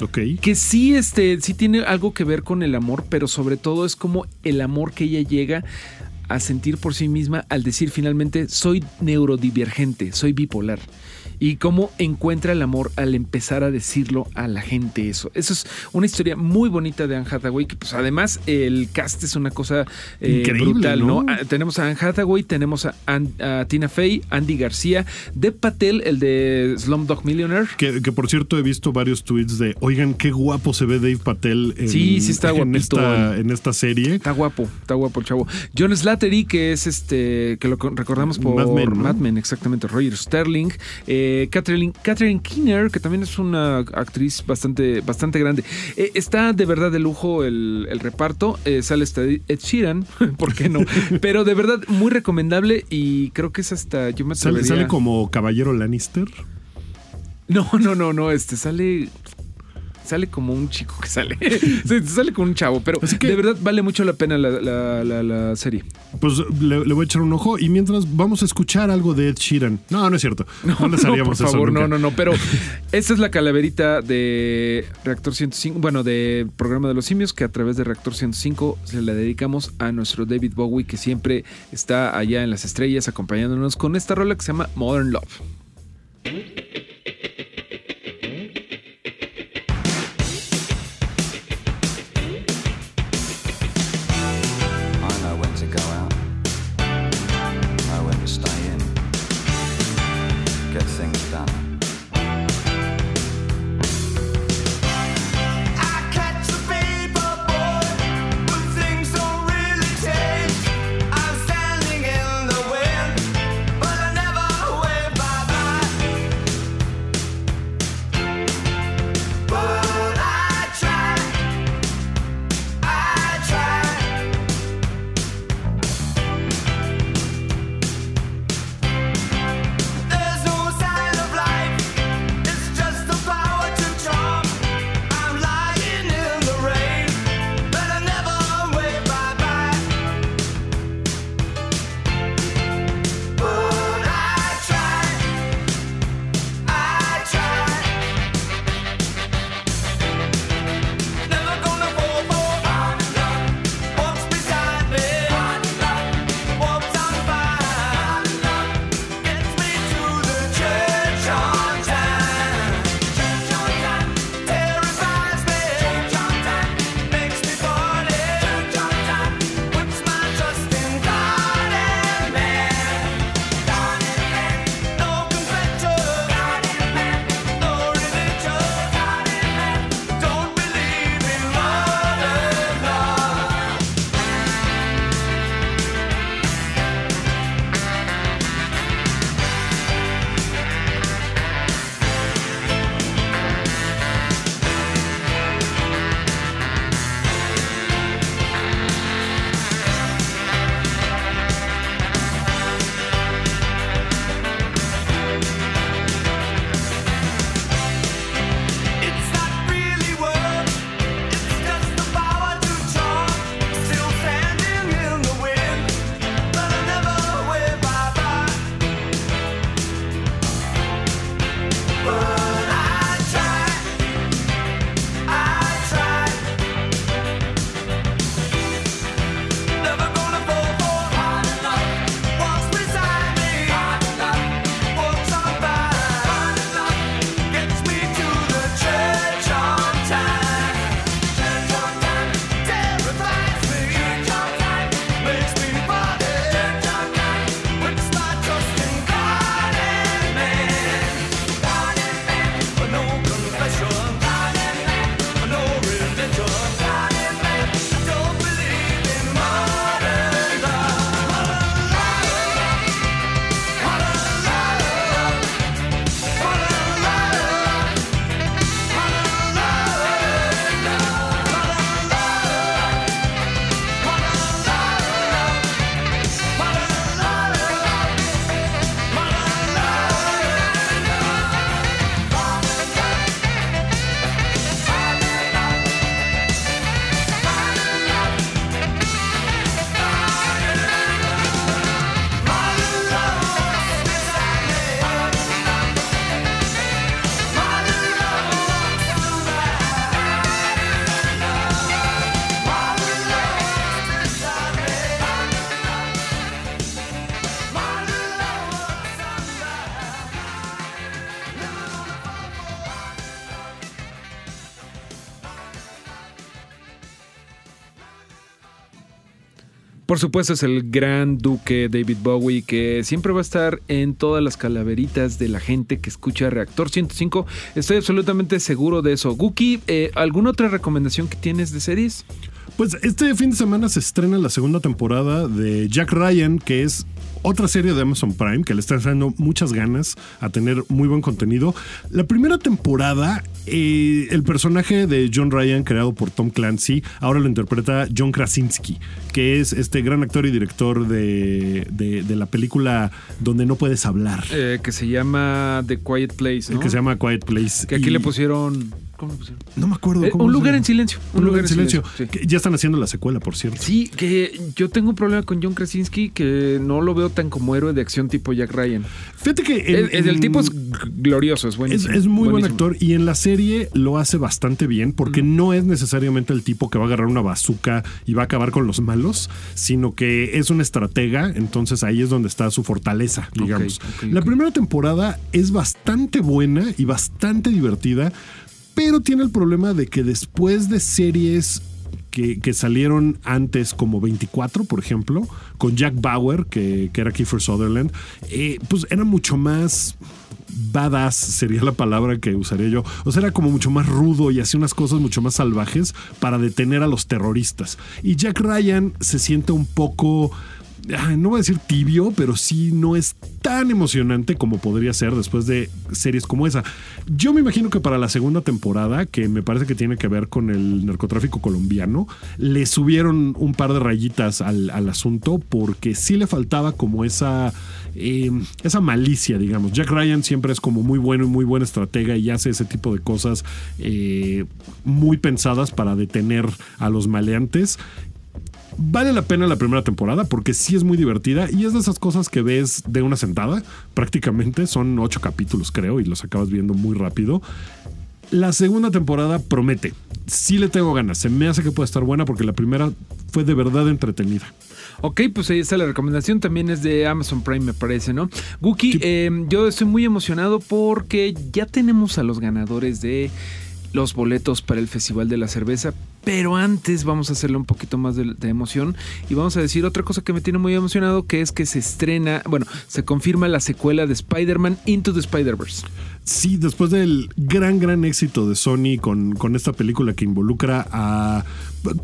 Ok. Que sí, este, sí tiene algo que ver con el amor, pero sobre todo es como el amor que ella llega a sentir por sí misma al decir finalmente soy neurodivergente, soy bipolar. Y cómo encuentra el amor al empezar a decirlo a la gente eso. Eso es una historia muy bonita de Anne Hathaway, que pues además el cast es una cosa eh, Increíble, brutal, ¿no? ¿no? Ah, tenemos a Anne Hathaway, tenemos a, An- a Tina Fey, Andy García, Dev Patel, el de Slumdog Millionaire. Que, que, por cierto he visto varios tweets de, oigan, qué guapo se ve Dave Patel en, Sí, sí está en, esta, en esta serie. Está guapo, está guapo el chavo. John Slattery, que es este, que lo recordamos por Mad Men, ¿no? Mad Men, exactamente. Roger Sterling. Eh, Catherine, Catherine Keener, que también es una actriz bastante, bastante grande. Eh, está de verdad de lujo el, el reparto. Eh, sale hasta Ed Sheeran, [LAUGHS] ¿por qué no? [LAUGHS] Pero de verdad muy recomendable y creo que es hasta, yo me sale como Caballero Lannister. No, no, no, no, este sale... Sale como un chico que sale. [LAUGHS] Sí, sale como un chavo, pero Así que- de verdad vale mucho la pena la, la- la- la serie. Pues le, le voy a echar un ojo y mientras vamos a escuchar algo de Ed Sheeran. No, no es cierto. No, les haríamos por eso favor, nunca. no, no, no. Pero esta es la calaverita de Reactor 105, bueno, de Programa de los Simios, que a través de Reactor 105 se la dedicamos a nuestro David Bowie, que siempre está allá en las estrellas acompañándonos con esta rola que se llama Modern Love. Por supuesto es el gran duque David Bowie que siempre va a estar en todas las calaveritas de la gente que escucha Reactor 105. Estoy absolutamente seguro de eso. Guki, eh, ¿alguna otra recomendación que tienes de series? Pues este fin de semana se estrena la segunda temporada de Jack Ryan, que es otra serie de Amazon Prime que le está dando muchas ganas a tener muy buen contenido. La primera temporada, eh, el personaje de John Ryan, creado por Tom Clancy, ahora lo interpreta John Krasinski, que es este gran actor y director de, de- de la película Donde no puedes hablar, Eh, que se llama The Quiet Place, ¿no? que se llama Quiet Place. Que aquí Y- le pusieron... ¿Cómo le pusieron? No me acuerdo. Eh, cómo un lugar en silencio. Un lugar en silencio. sí. Ya están haciendo la secuela, por cierto. Sí, que yo tengo un problema con John Krasinski que no lo veo tan como héroe de acción tipo Jack Ryan. Fíjate que en- el, tipo es glorioso, es buenísimo. es muy buen actor y en la serie lo hace bastante bien porque no es necesariamente el tipo que va a agarrar una bazooka y va a acabar con los malos, sino que es un estratega, entonces ahí es donde está su fortaleza, digamos. la primera temporada es bastante buena y bastante divertida, pero tiene el problema de que después de series que, que salieron antes como 24, por ejemplo, con Jack Bauer, que, que era Kiefer Sutherland, eh, pues era mucho más badass sería la palabra que usaría yo. O sea, era como mucho más rudo y hacía unas cosas mucho más salvajes para detener a los terroristas. Y Jack Ryan se siente un poco... ay, No voy a decir tibio, pero sí no es tan emocionante como podría ser después de series como esa. Yo me imagino que para la segunda temporada, que me parece que tiene que ver con el narcotráfico colombiano, le subieron un par de rayitas al, asunto porque sí le faltaba como esa, eh, esa malicia, digamos. Jack Ryan siempre es como muy bueno y muy buen estratega y hace ese tipo de cosas eh, muy pensadas para detener a los maleantes. Vale la pena la primera temporada porque sí es muy divertida y es de esas cosas que ves de una sentada. Prácticamente son ocho capítulos, creo, y los acabas viendo muy rápido. La segunda temporada promete. Sí le tengo ganas. Se me hace que puede estar buena porque la primera fue de verdad entretenida. Ok, pues ahí está la recomendación. También es de Amazon Prime, me parece, ¿no? Guki, eh, yo estoy muy emocionado porque ya tenemos a los ganadores de los boletos para el Festival de la Cerveza. Pero antes vamos a hacerle un poquito más de, de emoción y vamos a decir otra cosa que me tiene muy emocionado, que es que se estrena, bueno, se confirma la secuela de Spider-Man Into the Spider-Verse. Sí, después del gran, gran éxito de Sony con, con esta película que involucra a...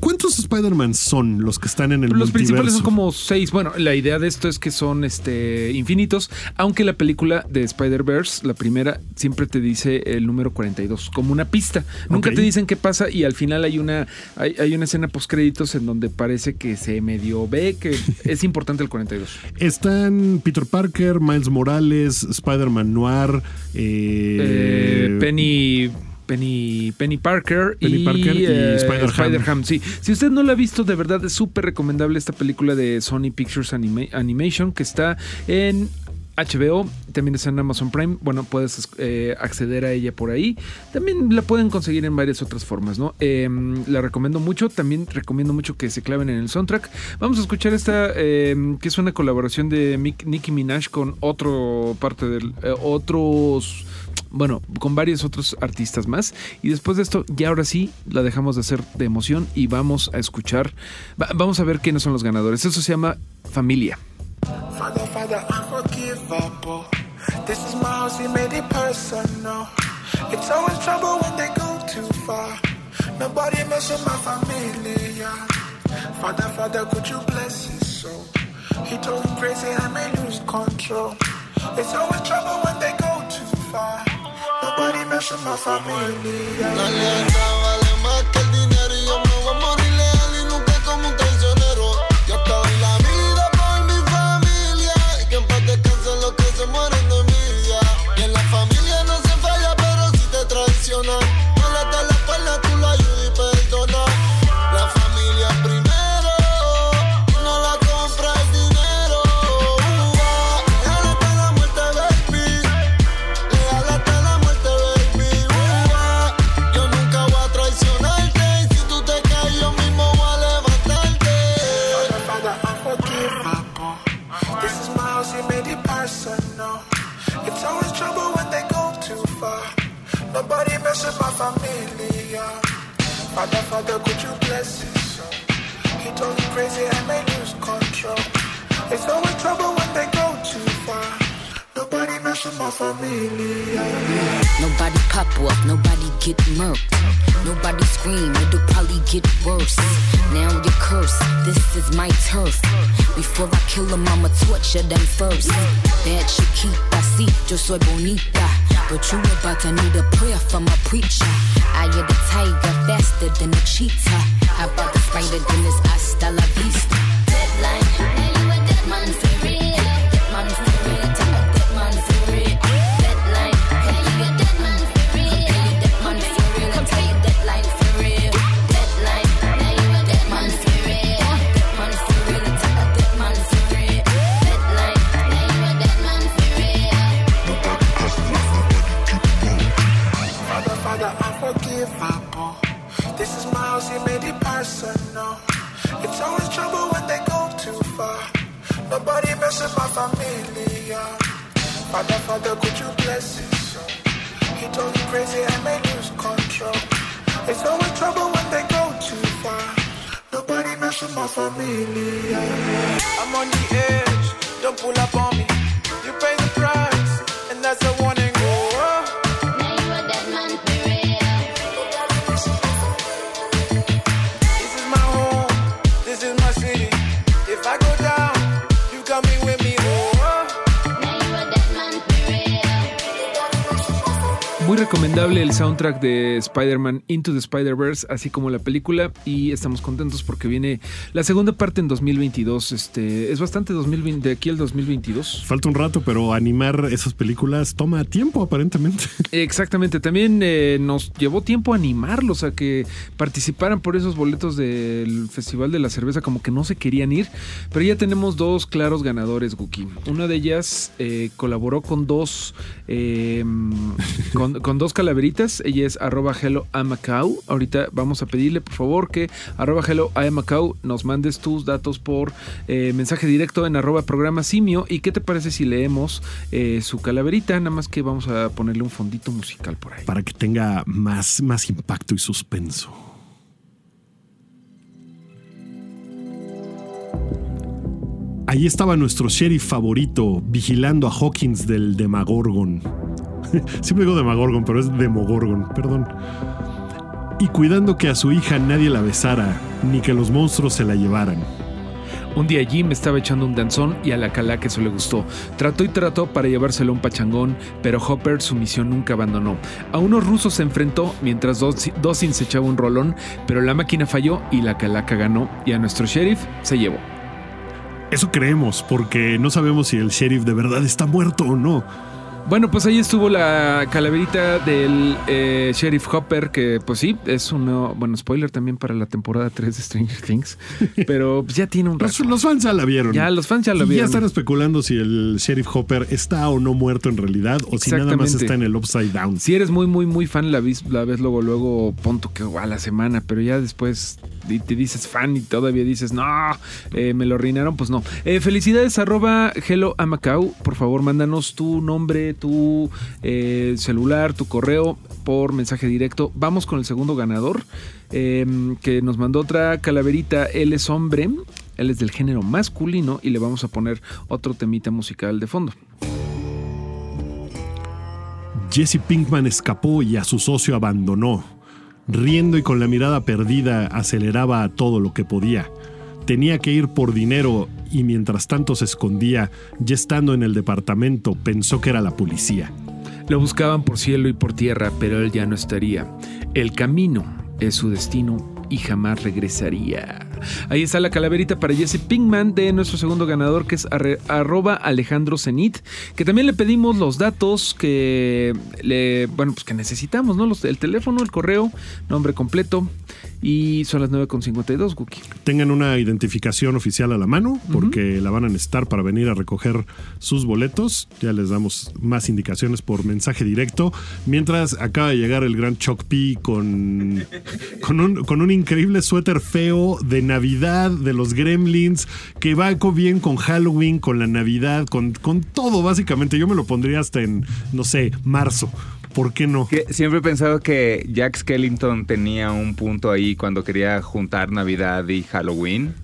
¿Cuántos Spider-Man son los que están en el Los principales son como seis. Bueno, la idea de esto es que son este, infinitos, aunque la película de Spider-Verse, la primera, siempre te dice el número 42, como una pista. Nunca te dicen qué pasa y al final hay una, hay, hay una escena post créditos en donde parece que se medio ve que [LAUGHS] es importante el 42. Están Peter Parker, Miles Morales, Spider-Man Noir, eh, Eh, Penny... Penny, Penny Parker Penny y, Parker y eh, Spider-Ham. Sí. Si usted no la ha visto, de verdad es súper recomendable esta película de Sony Pictures Anima- Animation que está en HBO, también está en Amazon Prime. Bueno, puedes eh, acceder a ella por ahí. También la pueden conseguir en varias otras formas, ¿no? Eh, la recomiendo mucho. También recomiendo mucho que se claven en el soundtrack. Vamos a escuchar esta, eh, que es una colaboración de Nicki Minaj con otro parte del. eh, otros bueno, con varios otros artistas más. Y después de esto, ya ahora sí, la dejamos de hacer de emoción y vamos a escuchar, va- vamos a ver quiénes son los ganadores. Eso se llama Familia. Father, Father, unforgivable. This is my house, he made it personal. It's always trouble when they go too far. Nobody with my familia. Father, Father, could you bless his soul? He told me crazy, I may lose control. It's always trouble when they go too far. Nobody with my family, La Father, Father, could you bless his soul? He told me crazy I may lose control. It's always trouble when they go. Nobody mess with my familia. Nobody pop off, nobody get murked. Nobody scream, it'll probably get worse. Now you curse, this is my turf. Before I kill them, I'ma torture them first. Bad chiquita, see, yo soy bonita. But you about to need a prayer from a preacher. I am the tiger, faster than a cheetah. How about the spider, then it's hasta la vista. Deadline, Nobody mess with my familia. Father, Father, could you bless his soul? He told you crazy and may lose control. It's always trouble when they go too far. Nobody mess with my familia. I'm on the edge, don't pull up on me. You pay the price, and that's a warning. Muy recomendable el soundtrack de Spider-Man Into the Spider-Verse, así como la película. Y estamos contentos porque viene la segunda parte en 2022. Este, es bastante 2020, de aquí al 2022. Falta un rato, pero animar esas películas toma tiempo aparentemente. [LAUGHS] Exactamente, también eh, nos llevó tiempo animarlos a que participaran por esos boletos del Festival de la Cerveza, como que no se querían ir, pero ya tenemos dos claros ganadores, Guki. Una de ellas eh, colaboró con dos eh, [LAUGHS] con, con dos calaveritas, ella es arroba hello. Ahorita vamos a pedirle por favor que arroba hello nos mandes tus datos por eh, mensaje directo en arroba programa simio y qué te parece si leemos eh, su calaverita, nada más que vamos a ponerle un fondito musical por ahí. Para que tenga más, más impacto y suspenso. Ahí estaba nuestro sheriff favorito vigilando a Hawkins del Demagorgon. [LAUGHS] Siempre digo Demagorgon, pero es Demogorgon, perdón. Y cuidando que a su hija nadie la besara, ni que los monstruos se la llevaran. Un día Jim estaba echando un danzón y a la calaca eso le gustó. Trató y trató para llevárselo a un pachangón, pero Hopper su misión nunca abandonó. A unos rusos se enfrentó mientras Dawson se echaba un rolón, pero la máquina falló y la calaca ganó y a nuestro sheriff se llevó. Eso creemos, porque no sabemos si el sheriff de verdad está muerto o no. Bueno, pues ahí estuvo la calaverita del eh, Sheriff Hopper, que pues sí, es uno, bueno, spoiler también para la temporada 3 de Stranger Things, [LAUGHS] pero pues ya tiene un rato. Los, los fans ya la vieron. Ya, los fans ya Y vieron. están especulando si el sheriff Hopper está o no muerto en realidad, o si nada más está en el upside down. Si eres muy, muy, muy fan, la ves, la ves luego, luego, punto que a la semana, pero ya después y te dices fan y todavía dices, no, eh, me lo arruinaron, pues no. Eh, felicidades, arroba Hello a Macau. Por favor, mándanos tu nombre, tu eh, celular, tu correo por mensaje directo. Vamos con el segundo ganador, eh, que nos mandó otra calaverita. Él es hombre, él es del género masculino y le vamos a poner otro temita musical de fondo. Jesse Pinkman escapó y a su socio abandonó. Riendo y con la mirada perdida, aceleraba a todo lo que podía. Tenía que ir por dinero y mientras tanto se escondía, ya estando en el departamento, pensó que era la policía. Lo buscaban por cielo y por tierra, pero él ya no estaría. El camino es su destino y jamás regresaría. Ahí está la calaverita para Jesse Pinkman de nuestro segundo ganador que es arroba Alejandro Zenit, que también le pedimos los datos que le, bueno, pues que necesitamos, ¿no? Los, el teléfono, el correo, nombre completo y son las 9.52, Guki. Tengan una identificación oficial a la mano, porque la van a necesitar para venir a recoger sus boletos. Ya les damos más indicaciones por mensaje directo. Mientras acaba de llegar el gran Choc P con, con, un, con un increíble suéter feo de Navidad de los Gremlins, que va co- bien con Halloween, con la Navidad, con, con todo básicamente. Yo me lo pondría hasta en, no sé, marzo. ¿Por qué no? Que siempre he pensado que Jack Skellington tenía un punto ahí cuando quería juntar Navidad y Halloween.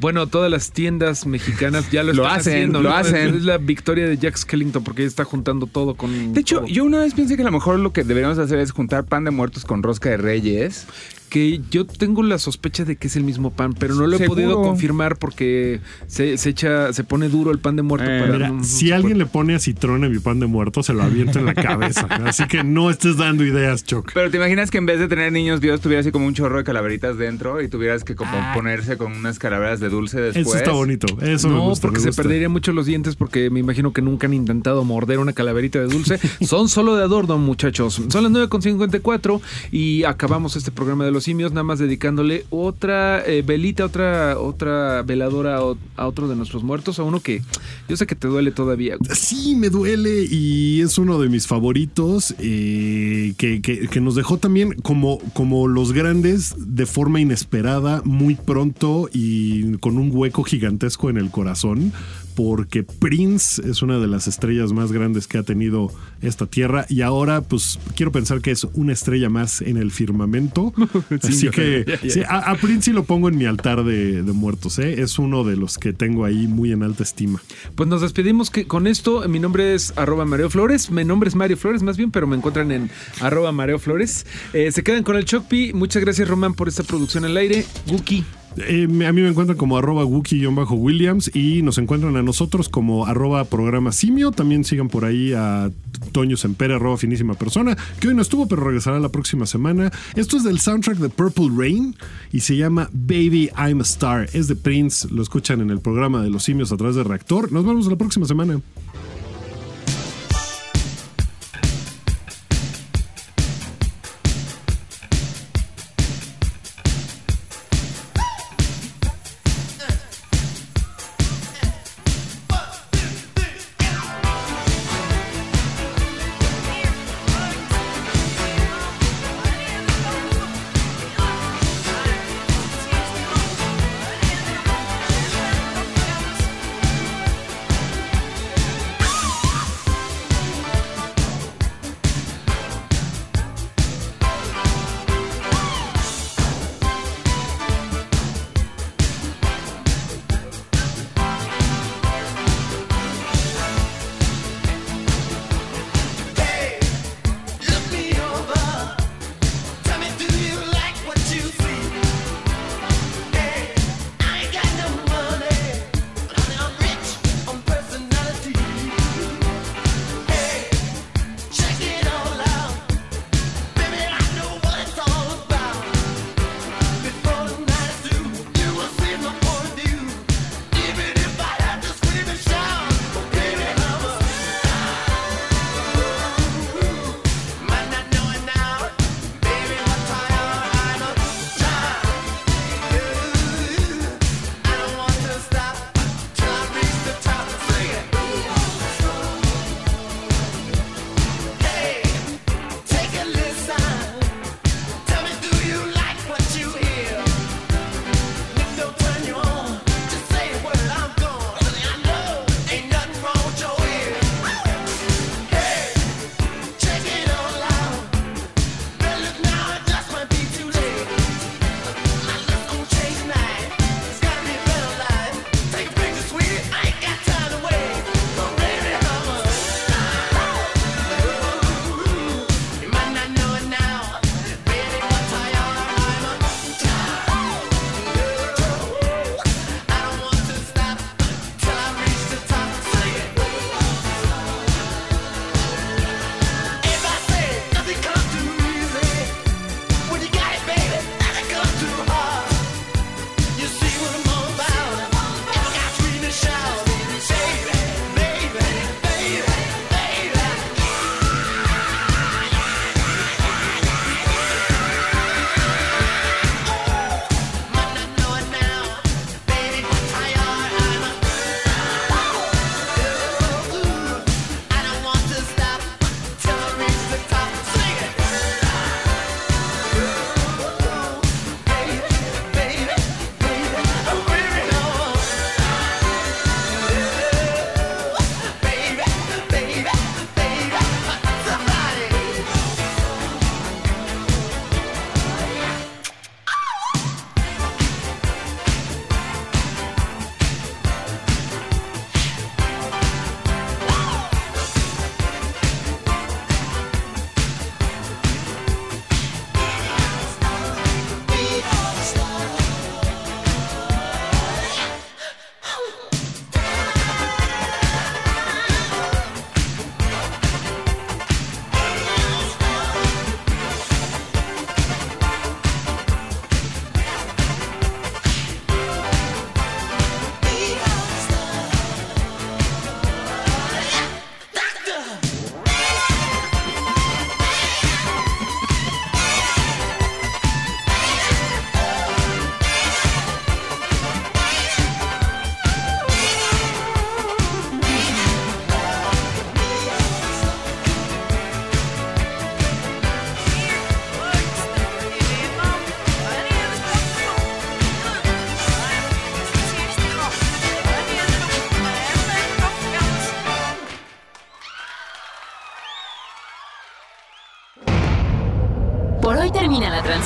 Bueno, todas las tiendas mexicanas ya lo, Lo están hacen, haciendo, lo hacen. Es la victoria de Jack Skellington porque está juntando todo con. De hecho, yo una vez pensé que a lo mejor lo que deberíamos hacer es juntar pan de muertos con rosca de reyes. Que yo tengo la sospecha de que es el mismo pan, pero no lo he Seguro. podido confirmar porque se, se echa, se pone duro el pan de muerto Eh, para. Mira, no- si alguien le pone acitrón a mi pan de muerto, se lo aviento en la cabeza. [LAUGHS] Así que no estés dando ideas, Choc. Pero te imaginas que en vez de tener niños Dios tuviera así como un chorro de calaveritas dentro y tuvieras que como ponerse con unas calaveras de dulce después. Eso está bonito. Eso me no, gusta. porque me se perderían mucho los dientes porque me imagino que nunca han intentado morder una calaverita de dulce. [LAUGHS] Son solo de adorno, muchachos. Son las 9.54 y acabamos este programa de los simios nada más dedicándole otra eh, velita, otra otra veladora a, a otro de nuestros muertos, a uno que yo sé que te duele todavía. Sí, me duele y es uno de mis favoritos eh, que, que- que nos dejó también como, como los grandes de forma inesperada, muy pronto y con un hueco gigantesco en el corazón. Porque Prince es una de las estrellas más grandes que ha tenido esta tierra y ahora pues quiero pensar que es una estrella más en el firmamento. [LAUGHS] Así que sí, a, a Prince sí lo pongo en mi altar de, de muertos. ¿eh? Es uno de los que tengo ahí muy en alta estima. Pues nos despedimos que con esto. Mi nombre es arroba Mario Flores. Mi nombre es Mario Flores más bien, pero me encuentran en arroba Mario Flores. Eh, se quedan con el Chocpi. Muchas gracias Román por esta producción al aire. Guki. Eh, a mí me encuentran como arroba Wookie-Williams y nos encuentran a nosotros como arroba programa simio. También sigan por ahí a Toño Sempere, arroba finísima persona, que hoy no estuvo, pero regresará la próxima semana. Esto es del soundtrack de Purple Rain y se llama Baby I'm a Star. Es de Prince, lo escuchan en el programa de los simios a través de Reactor. Nos vemos la próxima semana.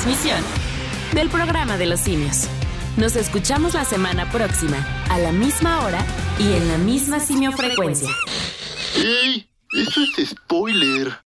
Transmisión del programa de los simios. Nos escuchamos la semana próxima, a la misma hora y en la misma simiofrecuencia. ¡Ey! Eso es.